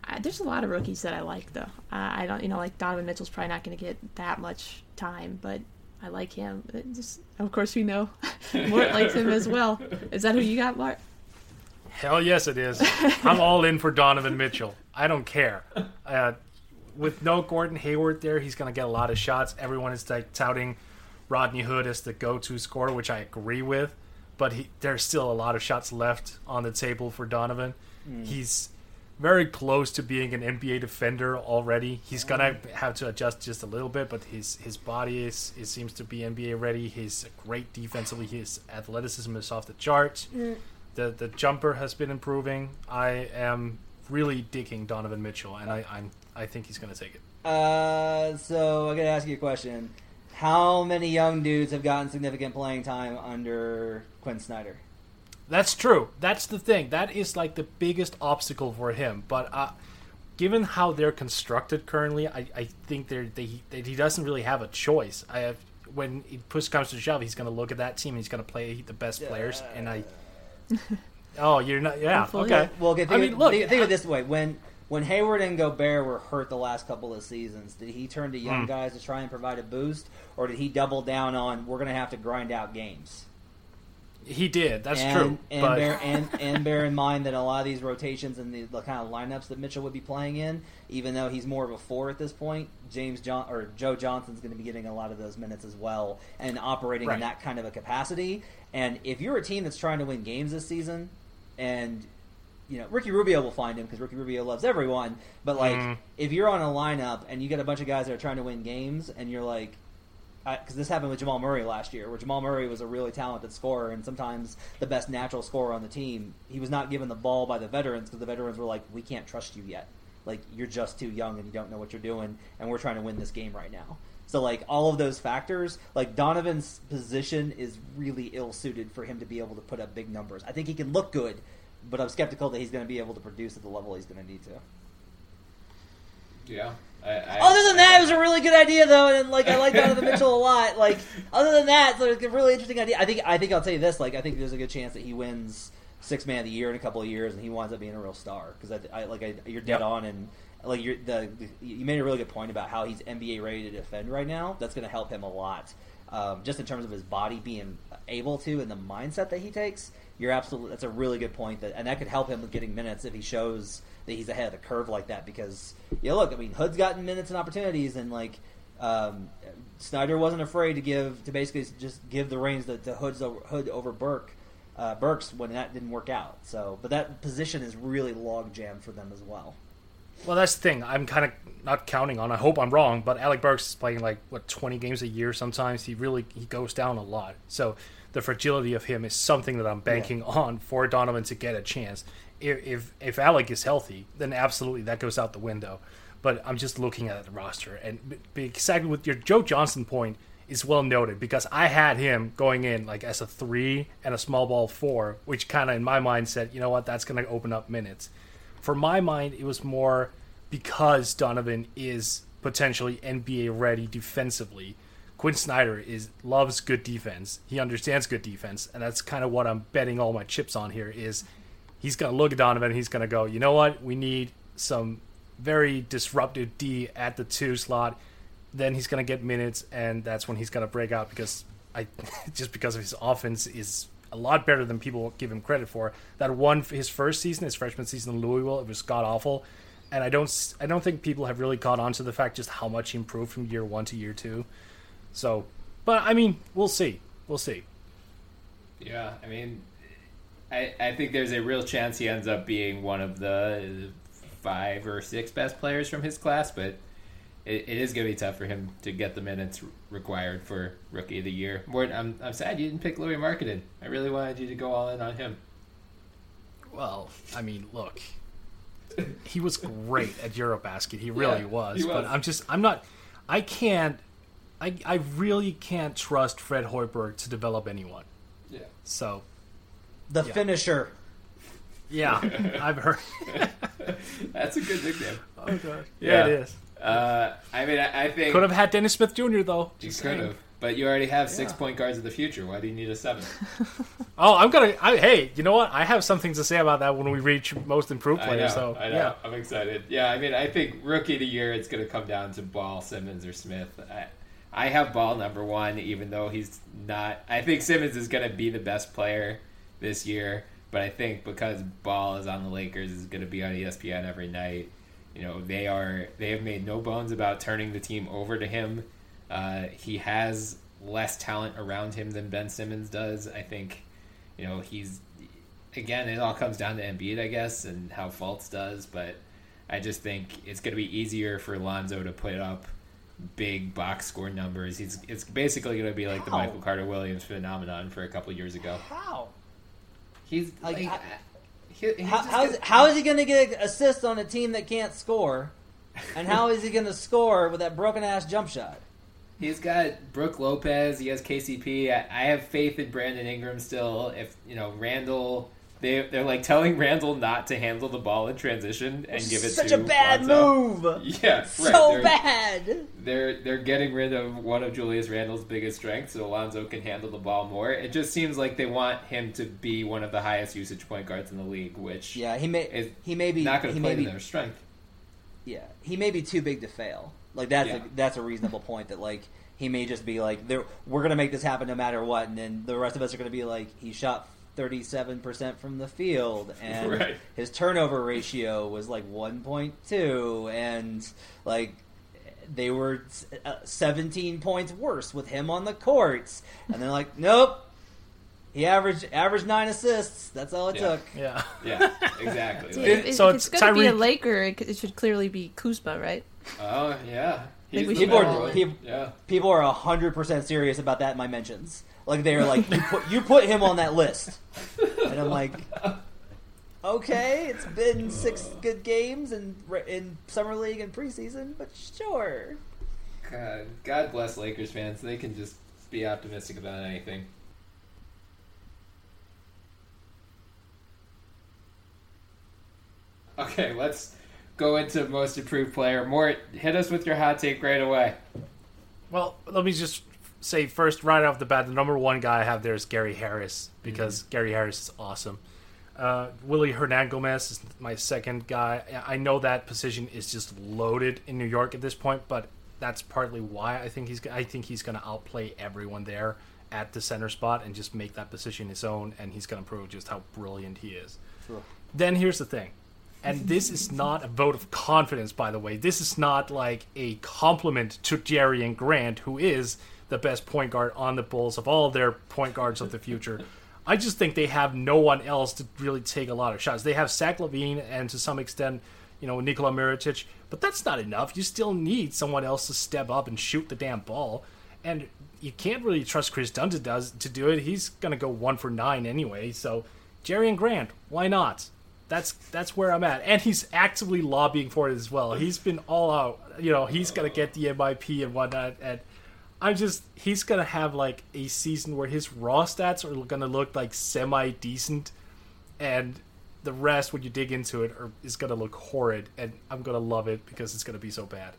I, there's a lot of rookies that I like though. Uh, I don't you know like Donovan Mitchell's probably not going to get that much time, but I like him. It just of course we know <laughs> Mort likes him as well. Is that who you got, Mort? Hell yes, it is. I'm all in for Donovan Mitchell. I don't care. Uh, with no Gordon Hayward there, he's going to get a lot of shots. Everyone is like touting Rodney Hood as the go-to scorer, which I agree with. but he, there's still a lot of shots left on the table for Donovan. Mm. He's very close to being an NBA defender already. He's gonna mm. have to adjust just a little bit, but his his body is it seems to be NBA ready. He's great defensively. His athleticism is off the charts. Mm. The the jumper has been improving. I am really digging Donovan Mitchell, and I I'm, I think he's gonna take it. Uh, so I gotta ask you a question. How many young dudes have gotten significant playing time under Quinn Snyder? That's true. That's the thing. That is like the biggest obstacle for him. But uh, given how they're constructed currently, I, I think they're, they that he doesn't really have a choice. I have when it push comes to shove, he's going to look at that team. He's going to play the best players, and I. <laughs> Oh, you're not. Yeah. Hopefully. Okay. Well, okay, think, I mean, of, look. think, think of it this way: when when Hayward and Gobert were hurt the last couple of seasons, did he turn to young Hmm. guys to try and provide a boost, or did he double down on we're going to have to grind out games? he did. That's and, true. And but bear and, <laughs> and bear in mind that a lot of these rotations and the, the kind of lineups that Mitchell would be playing in, even though he's more of a four at this point, James John or Joe Johnson's going to be getting a lot of those minutes as well and operating Right. in that kind of a capacity. And if you're a team that's trying to win games this season, and you know Ricky Rubio will find him because Ricky Rubio loves everyone, but like Mhm. if you're on a lineup and you get a bunch of guys that are trying to win games, and you're like because this happened with Jamal Murray last year, where Jamal Murray was a really talented scorer and sometimes the best natural scorer on the team. He was not given the ball by the veterans because the veterans were like, "We can't trust you yet. Like you're just too young and you don't know what you're doing, and we're trying to win this game right now." So like all of those factors, like Donovan's position is really ill suited for him to be able to put up big numbers. I think he can look good, but I'm skeptical that he's going to be able to produce at the level he's going to need to. Yeah. I, I, Other than that, it was a really good idea, though, and like I like Donovan Mitchell a lot. <laughs> Like, other than that, so it's a really interesting idea. I think I think I'll tell you this: like, I think there's a good chance that he wins six man of the year in a couple of years, and he winds up being a real star. Because I, I like I, you're dead Yep. on, and like you're the you made a really good point about how he's NBA ready to defend right now. That's going to help him a lot, um, just in terms of his body being able to and the mindset that he takes. You're absolutely that's a really good point, that, and that could help him with getting minutes if he shows that he's ahead of the curve like that. Because yeah, look, I mean, Hood's gotten minutes and opportunities, and like um, Snyder wasn't afraid to give to basically just give the reins to, to Hood's over, Hood over Burke. Uh, Burks when that didn't work out. So, but that position is really log jammed for them as well. Well, that's the thing. I'm kind of not counting on. I hope I'm wrong, but Alec Burks is playing like what 20 games a year. Sometimes he really he goes down a lot. So the fragility of him is something that I'm banking on for Donovan to get a chance. If, if if Alec is healthy, then absolutely that goes out the window. But I'm just looking at the roster, and exactly with your Joe Johnson point is well noted because I had him going in like as a three and a small ball four, which kind of in my mind said, you know what, that's going to open up minutes for my mind, it was more because Donovan is potentially NBA ready defensively. Quinn Snyder is loves good defense. He understands good defense, and that's kind of what I'm betting all my chips on here. Is he's going to look at Donovan and he's going to go, you know what, we need some very disruptive D at the two slot. Then he's going to get minutes, and that's when he's going to break out because I <laughs> just because of his offense is a lot better than people give him credit for. That one his first season, his freshman season in Louisville, it was god awful, and I don't I don't think people have really caught on to the fact just how much he improved from year one to year two. So, but I mean, we'll see, we'll see. Yeah, I mean, I, I think there's a real chance he ends up being one of the five or six best players from his class, but it, it is going to be tough for him to get the minutes required for Rookie of the Year. Mort, I'm, I'm sad you didn't pick Lauri Markkanen. I really wanted you to go all in on him. Well, I mean, look, he was great at Eurobasket. He <laughs> really Yeah, was. he But. I'm just, I'm not, I can't, I, I really can't trust Fred Hoiberg to develop anyone. Yeah. So, The Yeah. finisher. yeah, <laughs> I've heard. That's a good nickname. Oh god, Yeah. yeah, it is. Uh, I mean, I, I think Could have had Dennis Smith Jr. though. you could saying. have, but you already have six point guards of the future. Why do you need a seven? <laughs> Oh, I'm gonna. I, hey, you know what? I have something to say about that when we reach most improved I know, players. so I know. yeah, I'm excited. Yeah, I mean, I think rookie of the year, it's going to come down to Ball, Simmons, or Smith. I, I have Ball number one, even though he's not. I think Simmons is going to be the best player this year, but I think because Ball is on the Lakers, is going to be on ESPN every night. You know, they are. They have made no bones about turning the team over to him. Uh, he has less talent around him than Ben Simmons does. I think you know, he's again, it all comes down to Embiid, I guess, and how Fultz does. But I just think it's going to be easier for Lonzo to put up big box score numbers. He's it's basically going to be like the Michael Carter Williams phenomenon for a couple years ago. How? He's Like, like, I- he, he's How, how's, gonna- how is he going to get assists on a team that can't score? And how is he going to score with that broken ass jump shot? He's got Brook Lopez. He has KCP. I, I have faith in Brandon Ingram still. If you know Randle, they they're like telling Randle not to handle the ball in transition and give it. Such to a bad Lonzo. move. <laughs> Yeah, right. So they're, bad. They're they're getting rid of one of Julius Randle's biggest strengths, so Alonzo can handle the ball more. It just seems like they want him to be one of the highest usage point guards in the league, which Yeah, he may is he may be not going to play to their strength. yeah he may be too big to fail. Like that's Yeah. a, that's a reasonable point that like he may just be like we're gonna make this happen no matter what, and then the rest of us are gonna be like he shot. 37% from the field <laughs> and Right. his turnover ratio was like 1.2 and like they were uh, 17 points worse with him on the courts and they're like nope he averaged averaged 9 assists that's all it Yeah. took Yeah. <laughs> Yeah, exactly. Yeah, Like, if, so if it's it's going to be a Laker, it, it should clearly be Kuzma, right? oh yeah, think He's we the should People are, one. people, yeah. people are 100% serious about that in my mentions like they're like you put, you put him on that list and i'm like okay it's been six good games in in summer league and preseason but sure God, God bless Lakers fans. They can just be optimistic about anything. Okay, let's go into most improved player. Mort, hit us with your hot take right away. Well, let me just say first, right off the bat, the number one guy I have there is Gary Harris because Gary Harris is awesome. Uh, Willy Hernangomez is my second guy. I know that position is just loaded in New York at this point, but that's partly why I think he's. I think he's going to outplay everyone there at the center spot and just make that position his own, and he's going to prove just how brilliant he is. Then here's the thing. And this is not a vote of confidence, by the way. This is not like a compliment to Jerian Grant, who is the best point guard on the Bulls of all their point guards of the future. <laughs> I just think they have no one else to really take a lot of shots. They have Zach LaVine and to some extent, you know, Nikola Mirotic, but that's not enough. You still need someone else to step up and shoot the damn ball. And you can't really trust Kris Dunn to does to do it. He's gonna go one for nine anyway. So Jerian Grant, why not? That's that's where I'm at, and he's actively lobbying for it as well. He's been all out. You know, he's gonna get the MIP and whatnot. And I'm just he's gonna have like a season where his raw stats are gonna look like semi decent, and the rest, when you dig into it, are, is gonna look horrid. And I'm gonna love it because it's gonna be so bad.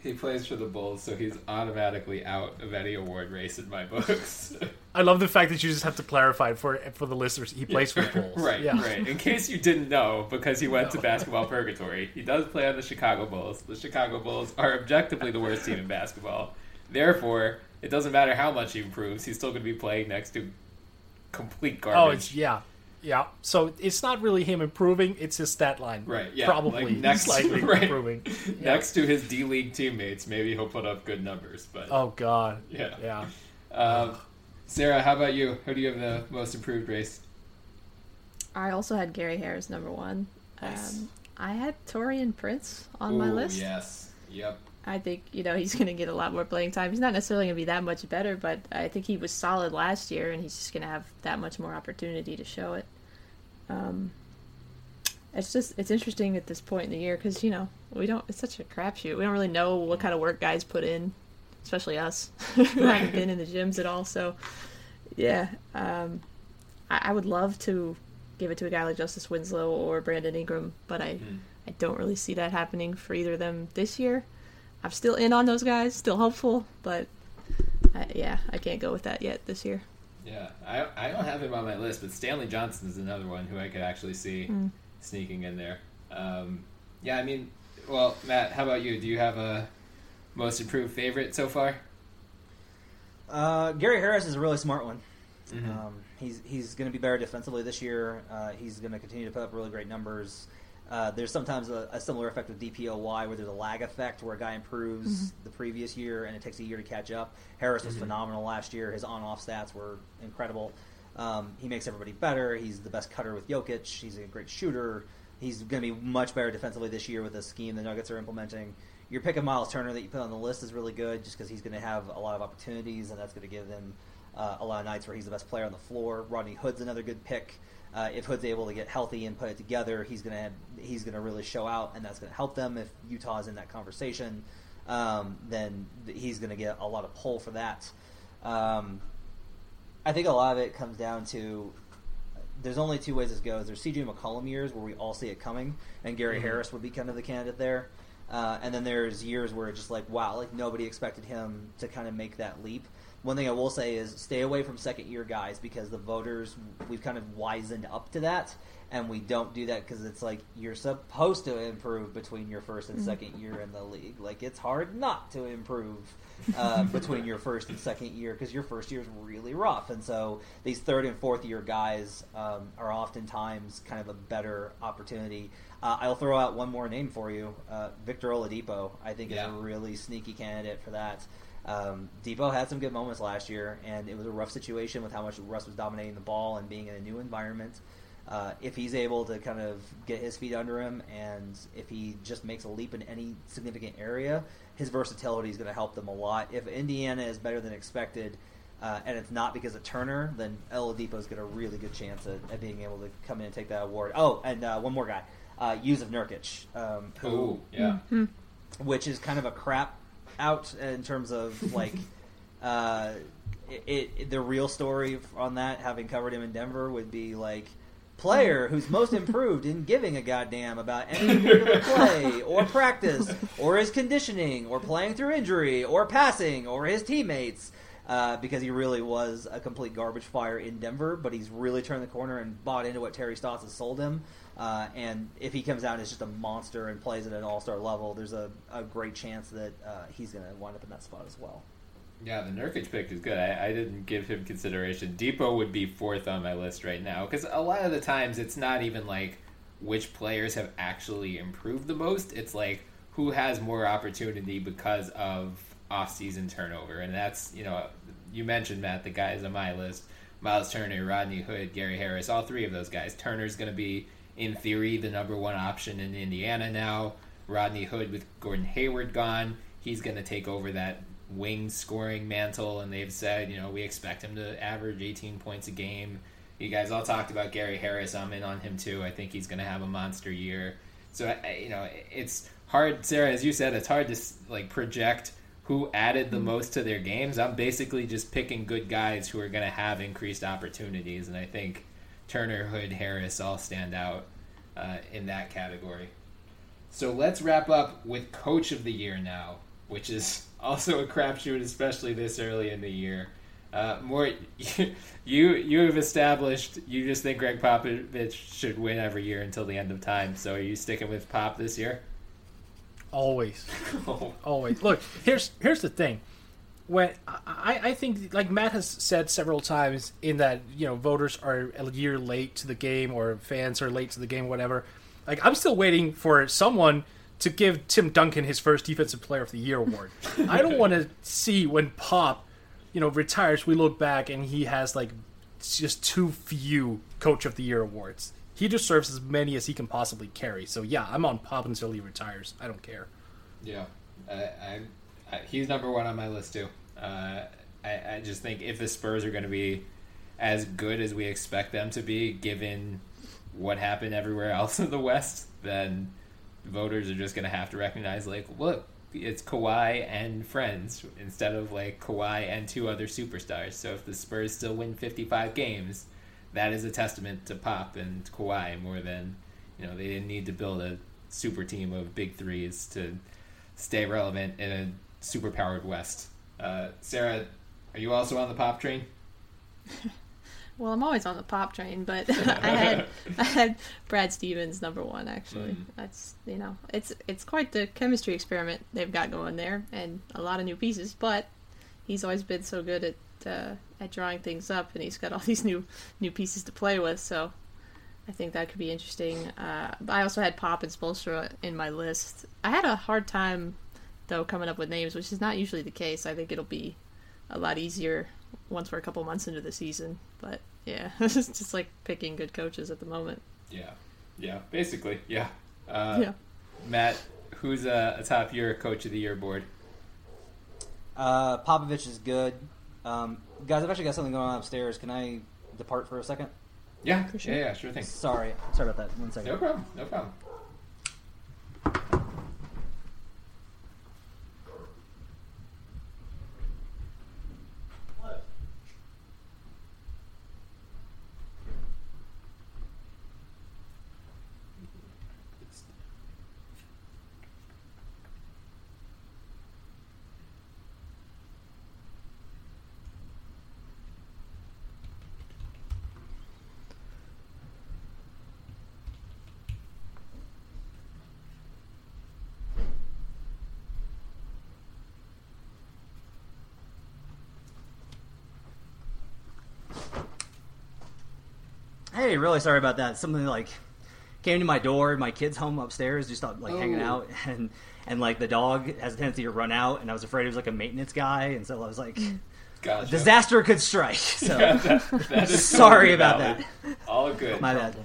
He plays for the Bulls, so he's automatically out of any award race in my <laughs> books. I love the fact that you just have to clarify for for the listeners. He plays for the Bulls, <laughs> right, Yeah. right. In case you didn't know, because he went to basketball purgatory, he does play on the Chicago Bulls. The Chicago Bulls are objectively the worst team in basketball. Therefore, it doesn't matter how much he improves, he's still going to be playing next to complete garbage. Oh, garbage. it's yeah, yeah. So it's not really him improving; it's his stat line. Right, yeah. probably like next, slightly <laughs> right. improving. <laughs> Next to his D League teammates, maybe he'll put up good numbers. But Oh God, Yeah. yeah. um, Sarah, how about you? Who do you have the most improved race? I also had Gary Harris number one. Nice. Um, I had Taurean Prince on my list. Yes. Yep. I think you know he's going to get a lot more playing time. He's not necessarily going to be that much better, but I think he was solid last year, and he's just going to have that much more opportunity to show it. Um, it's just it's interesting at this point in the year because you know we don't. It's such a crapshoot. We don't really know what kind of work guys put in, especially us <laughs> who haven't been in the gyms at all. So, yeah, um, I, I would love to give it to a guy like Justice Winslow or Brandon Ingram, but I I don't really see that happening for either of them this year. I'm still in on those guys, still hopeful, but uh, yeah, I can't go with that yet this year. Yeah, I, I don't have him on my list, but Stanley Johnson is another one who I could actually see sneaking in there. Um, yeah, I mean, well, Matt, how about you? Do you have a most improved favorite so far? Uh, Gary Harris is a really smart one. Mhm. Um, he's he's going to be better defensively this year. Uh, he's going to continue to put up really great numbers. Uh, there's sometimes a, a similar effect with DPOY where there's a lag effect where a guy improves the previous year and it takes a year to catch up. Harris was phenomenal last year. His on-off stats were incredible. Um, he makes everybody better. He's the best cutter with Jokic. He's a great shooter. He's going to be much better defensively this year with the scheme the Nuggets are implementing. Your pick of Miles Turner that you put on the list is really good just because he's going to have a lot of opportunities, and that's going to give them uh, a lot of nights where he's the best player on the floor. Rodney Hood's another good pick. Uh, if Hood's able to get healthy and put it together, he's going to he's to really show out, and that's going to help them. If Utah's in that conversation, um, then he's going to get a lot of pull for that. Um, I think a lot of it comes down to there's only two ways this goes. There's CJ McCollum years where we all see it coming, and Gary mm-hmm. Harris would be kind of the candidate there. Uh, and then there's years where it's just like, wow, like nobody expected him to kind of make that leap. One thing I will say is stay away from second year guys because the voters, we've kind of wizened up to that. And we don't do that because it's like you're supposed to improve between your first and mm-hmm. second year in the league. Like it's hard not to improve uh, <laughs> between your first and second year because your first year is really rough. And so these third and fourth year guys um, are oftentimes kind of a better opportunity. Uh, I'll throw out one more name for you. Uh, Victor Oladipo, I think, yeah. is a really sneaky candidate for that. Um, Dipo had some good moments last year, and it was a rough situation with how much Russ was dominating the ball and being in a new environment. Uh, if he's able to kind of get his feet under him, and if he just makes a leap in any significant area, his versatility is going to help them a lot. If Indiana is better than expected, uh, and it's not because of Turner, then Oladipo is got a really good chance at, at, being able to come in and take that award. Oh, and uh, one more guy, uh, Jusuf Nurkic, um, who, Ooh, yeah, mm-hmm. which is kind of a crap out in terms of <laughs> like uh, it, it, the real story on that. Having covered him in Denver would be like player who's most improved in giving a goddamn about any <laughs> particular play or practice or his conditioning or playing through injury or passing or his teammates. Uh, because he really was a complete garbage fire in Denver, but he's really turned the corner and bought into what Terry Stotts has sold him. Uh, and if he comes out as just a monster and plays at an all star level, there's a, a great chance that uh, he's going to wind up in that spot as well. Yeah, the Nurkic pick is good. I, I, didn't give him consideration. Dipo would be fourth on my list right now because a lot of the times it's not even like which players have actually improved the most. It's like who has more opportunity because of off-season turnover, and that's you know you mentioned Matt the guys on my list: Miles Turner, Rodney Hood, Gary Harris. All three of those guys. Turner's going to be in theory, the number one option in Indiana now. Rodney Hood with Gordon Hayward gone, he's going to take over that wing scoring mantle, and they've said, you know, we expect him to average 18 points a game. You guys all talked about Gary Harris. I'm in on him too. I think he's going to have a monster year. So, you know, it's hard, Sarah, as you said, it's hard to like project who added the mm-hmm. most to their games. I'm basically just picking good guys who are going to have increased opportunities, and I think Turner, Hood, Harris all stand out uh, in that category. So let's wrap up with Coach of the Year now, which is <laughs> also a crapshoot, especially this early in the year. Uh, Mort, <laughs> you you have established you just think Gregg Popovich should win every year until the end of time. So are you sticking with Pop this year? Always, <laughs> always. Look, here's here's the thing when I, I think like Matt has said several times in that you know voters are a year late to the game or fans are late to the game whatever. Like I'm still waiting for someone to give Tim Duncan his first defensive player of the year award. <laughs> I don't want to see when Pop you know retires. We look back and he has like just too few coach of the year awards. He deserves as many as he can possibly carry. So yeah I'm on Pop until he retires. I don't care. Yeah I, He's number one on my list too. Uh, I, I just think if the Spurs are going to be as good as we expect them to be, given what happened everywhere <laughs> else in the West, then voters are just going to have to recognize, like, look, it's Kawhi and friends instead of like Kawhi and two other superstars. So if the Spurs still win 55 games, that is a testament to Pop and Kawhi more than, you know, they didn't need to build a super team of big threes to stay relevant in a superpowered West. Uh, Sarah, are you also on the pop train? <laughs> well, I'm always on the pop train, but <laughs> <laughs> I had I had Brad Stevens number one actually. Mm. That's you know it's it's quite the chemistry experiment they've got going there, and a lot of new pieces. But he's always been so good at uh, at drawing things up, and he's got all these new new pieces to play with. So I think that could be interesting. Uh, I also had Pop and Spoelstra in my list. I had a hard time though coming up with names, which is not usually the case. I think it'll be a lot easier once we're a couple months into the season. But Yeah, <laughs> it's just like picking good coaches at the moment. Yeah, yeah, basically, yeah. Uh, yeah. Matt, who's uh, atop your coach of the year board? Uh, Popovich is good. Um, guys, I've actually got something going on upstairs. Can I depart for a second? Yeah, For sure. yeah, yeah, sure thing. Sorry, sorry about that. One second. No problem, no problem. Hey, really sorry about that. Something like came to my door. My kid's home upstairs, just like hanging Oh. out, <laughs> and and like the dog has a tendency to run out, and I was afraid it was like a maintenance guy, and so I was like, Gotcha. disaster could strike. <laughs> So Yeah, that- that is sorry totally about valid. that. All good. My bad.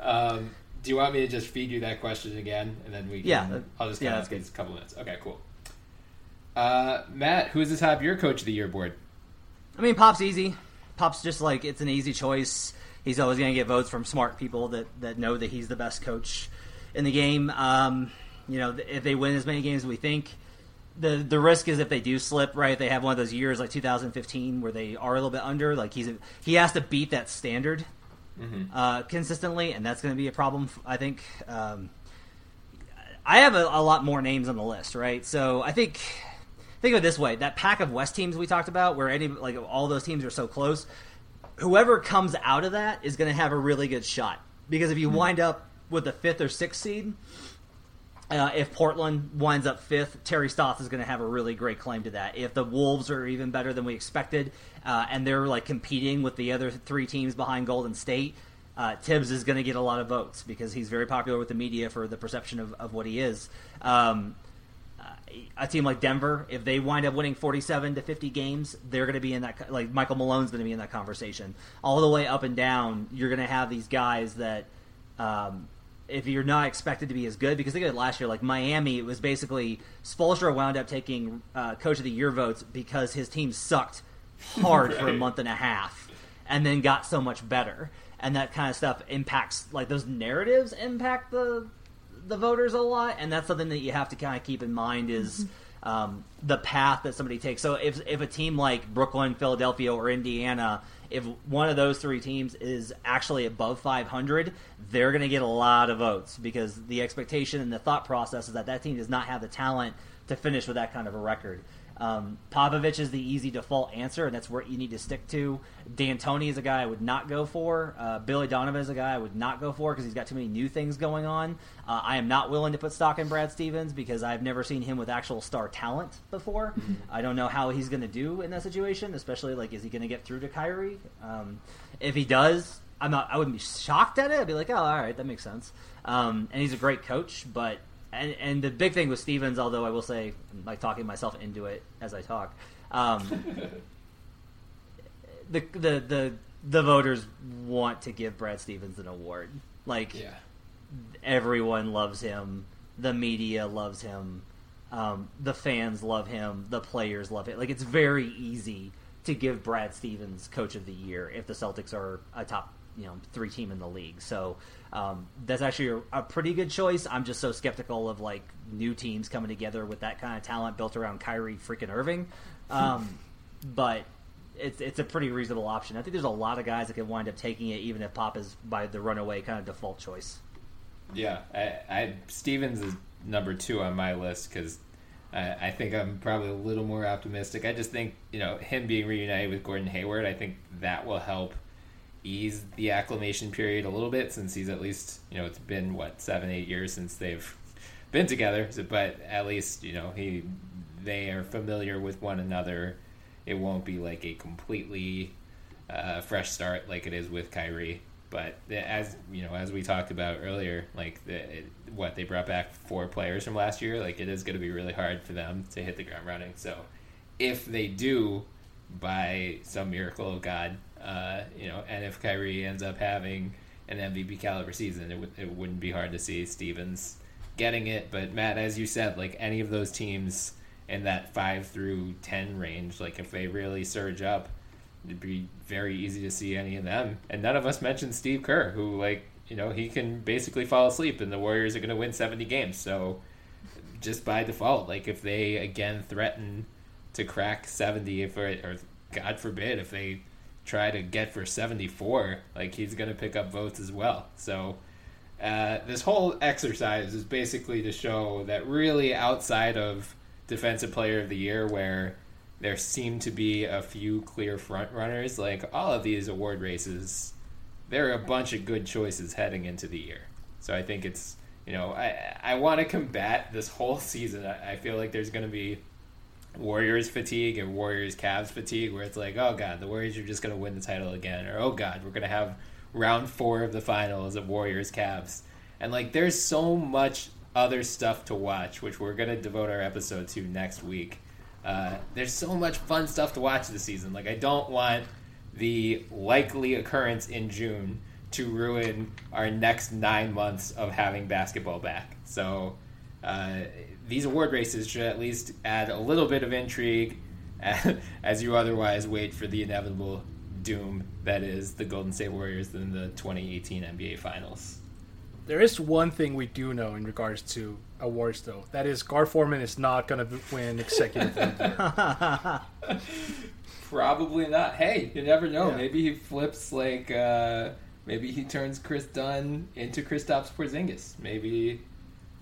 Um, do you want me to just feed you that question again, and then we? Can, Yeah, I'll just yeah, that's of good. a couple minutes. Okay, cool. Uh, Matt, who's atop your coach of the year board? I mean, Pop's easy. Pop's just like it's an easy choice. He's always going to get votes from smart people that, that know that he's the best coach in the game. Um, you know, if they win as many games as we think, the the risk is if they do slip, right? If They have one of those years like 2015 where they are a little bit under. Like he's he has to beat that standard uh, consistently, and that's going to be a problem. I think. Um, I have a, a lot more names on the list, right? So I think think of it this way: that pack of West teams we talked about, where any like all those teams are so close, whoever comes out of that is going to have a really good shot. Because if you wind up with the fifth or sixth seed, uh, if Portland winds up fifth, Terry Stotts is going to have a really great claim to that. If the Wolves are even better than we expected, uh, and they're like competing with the other three teams behind Golden State, uh, Thibs is going to get a lot of votes because he's very popular with the media for the perception of, of what he is. Um, a team like Denver, if they wind up winning 47 to 50 games, they're going to be in that like Michael Malone's going to be in that conversation. All the way up and down, you're going to have these guys that um, if you're not expected to be as good, because of it last year, like Miami, it was basically Spoelstra wound up taking uh, Coach of the Year votes because his team sucked hard for a month and a half, and then got so much better, and that kind of stuff impacts like those narratives impact the the voters a lot, and that's something that you have to kind of keep in mind is um, the path that somebody takes. So if if a team like Brooklyn, Philadelphia, or Indiana, if one of those three teams is actually above 500, they're going to get a lot of votes because the expectation and the thought process is that that team does not have the talent to finish with that kind of a record. Um, Popovich is the easy default answer, and that's where you need to stick to. D'Antoni is a guy I would not go for. Uh, Billy Donovan is a guy I would not go for because he's got too many new things going on. Uh, I am not willing to put stock in Brad Stevens because I've never seen him with actual star talent before. I don't know how he's going to do in that situation, especially like is he going to get through to Kyrie? Um, if he does, I'm not. I wouldn't be shocked at it. I'd be like, oh, all right, that makes sense. Um, and he's a great coach, but and and the big thing with Stevens, although I will say, I'm like talking myself into it as I talk, um, <laughs> the the the the voters want to give Brad Stevens an award. Like Yeah. everyone loves him, the media loves him, um, the fans love him, the players love it. Like it's very easy to give Brad Stevens Coach of the Year if the Celtics are a top you know three team in the league. So um, that's actually a, a pretty good choice. I'm just so skeptical of like new teams coming together with that kind of talent built around Kyrie freaking Irving. Um, <laughs> but it's it's a pretty reasonable option. I think there's a lot of guys that can wind up taking it, even if Pop is by the runaway kind of default choice. Yeah, I, I Stevens is number two on my list because I, I think I'm probably a little more optimistic. I just think you know him being reunited with Gordon Hayward, I think that will help ease the acclimation period a little bit since he's at least you know it's been what seven eight years since they've been together. So, but at least you know he they are familiar with one another. It won't be like a completely uh, fresh start like it is with Kyrie. But as you know, as we talked about earlier, like the, what they brought back four players from last year, like it is going to be really hard for them to hit the ground running. So if they do by some miracle of God. Uh, you know, and if Kyrie ends up having an MVP caliber season, it, w- it wouldn't be hard to see Stevens getting it. But Matt, as you said, like any of those teams in that five through ten range, like if they really surge up, it'd be very easy to see any of them. And none of us mentioned Steve Kerr, who like you know he can basically fall asleep, and the Warriors are going to win seventy games. So just by default, like if they again threaten to crack seventy, if or, or God forbid if they try to get for seventy four, like he's going to pick up votes as well. So. Uh, this whole exercise is basically to show that really outside of defensive player of the year where there seem to be a few clear front runners like all of these award races there are a bunch of good choices heading into the year so i think it's you know i i want to combat this whole season i, I feel like there's going to be warriors fatigue and warriors Cavs fatigue where it's like oh god the warriors are just going to win the title again or oh god we're going to have round four of the finals of warriors Cavs and like there's so much other stuff to watch which we're going to devote our episode to next week uh, there's so much fun stuff to watch this season. Like I don't want the likely occurrence in June to ruin our next nine months of having basketball back. So uh, these award races should at least add a little bit of intrigue <laughs> as you otherwise wait for the inevitable doom that is the Golden State Warriors in the 2018 NBA Finals. There is one thing we do know in regards to awards, though. That is, Gar Forman is not going to win executive <laughs> Probably not. Hey, you never know. Yeah. Maybe he flips like. Uh, maybe he turns Kris Dunn into Kristaps Porzingis. Maybe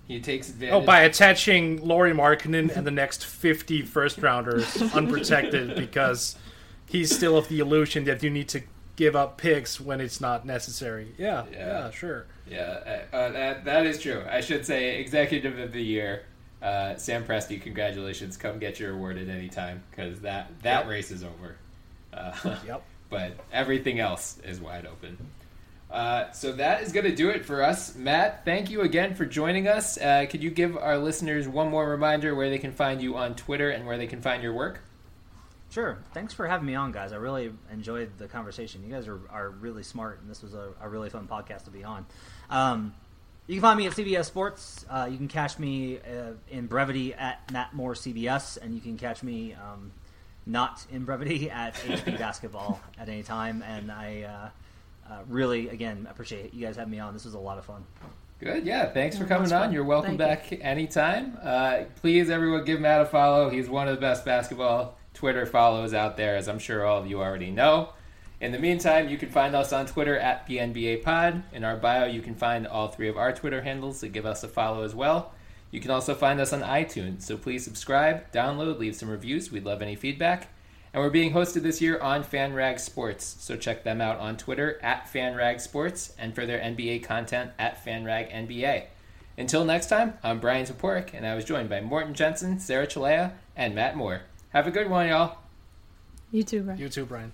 he takes advantage. Oh, by attaching Lauri Markkanen and the next 50 first rounders <laughs> unprotected because he's still of the illusion that you need to give up picks when it's not necessary. Yeah, Yeah. yeah, sure. Yeah, uh, uh, that that is true. I should say executive of the year, uh, Sam Presti. Congratulations! Come get your award at any time because that that race is over. Uh, <laughs> Yep. But everything else is wide open. Uh, so that is going to do it for us, Matt. Thank you again for joining us. Uh, could you give our listeners one more reminder where they can find you on Twitter and where they can find your work? Sure. Thanks for having me on, guys. I really enjoyed the conversation. You guys are, are really smart, and this was a, a really fun podcast to be on. Um, you can find me at CBS Sports. Uh, you can catch me uh, in brevity at Matt Moore CBS, and you can catch me um, not in brevity at HP <laughs> Basketball at any time. And I uh, really, again, appreciate you guys having me on. This was a lot of fun. Good, yeah. Thanks for coming on. fun. You're welcome Thank back anytime. Uh, please, everyone, give Matt a follow. He's one of the best basketball Twitter follows out there, as I'm sure all of you already know. In the meantime, you can find us on Twitter at the NBA Pod. In our bio, you can find all three of our Twitter handles, so give us a follow as well. You can also find us on iTunes, so please subscribe, download, leave some reviews. We'd love any feedback. And we're being hosted this year on FanRag Sports, so check them out on Twitter at FanRag Sports and for their NBA content at FanRag NBA. Until next time, I'm Bryan Toporek, and I was joined by Morten Jensen, Sarah Cilea, and Matt Moore. Have a good one, y'all. You too, Bryan. You too, Bryan.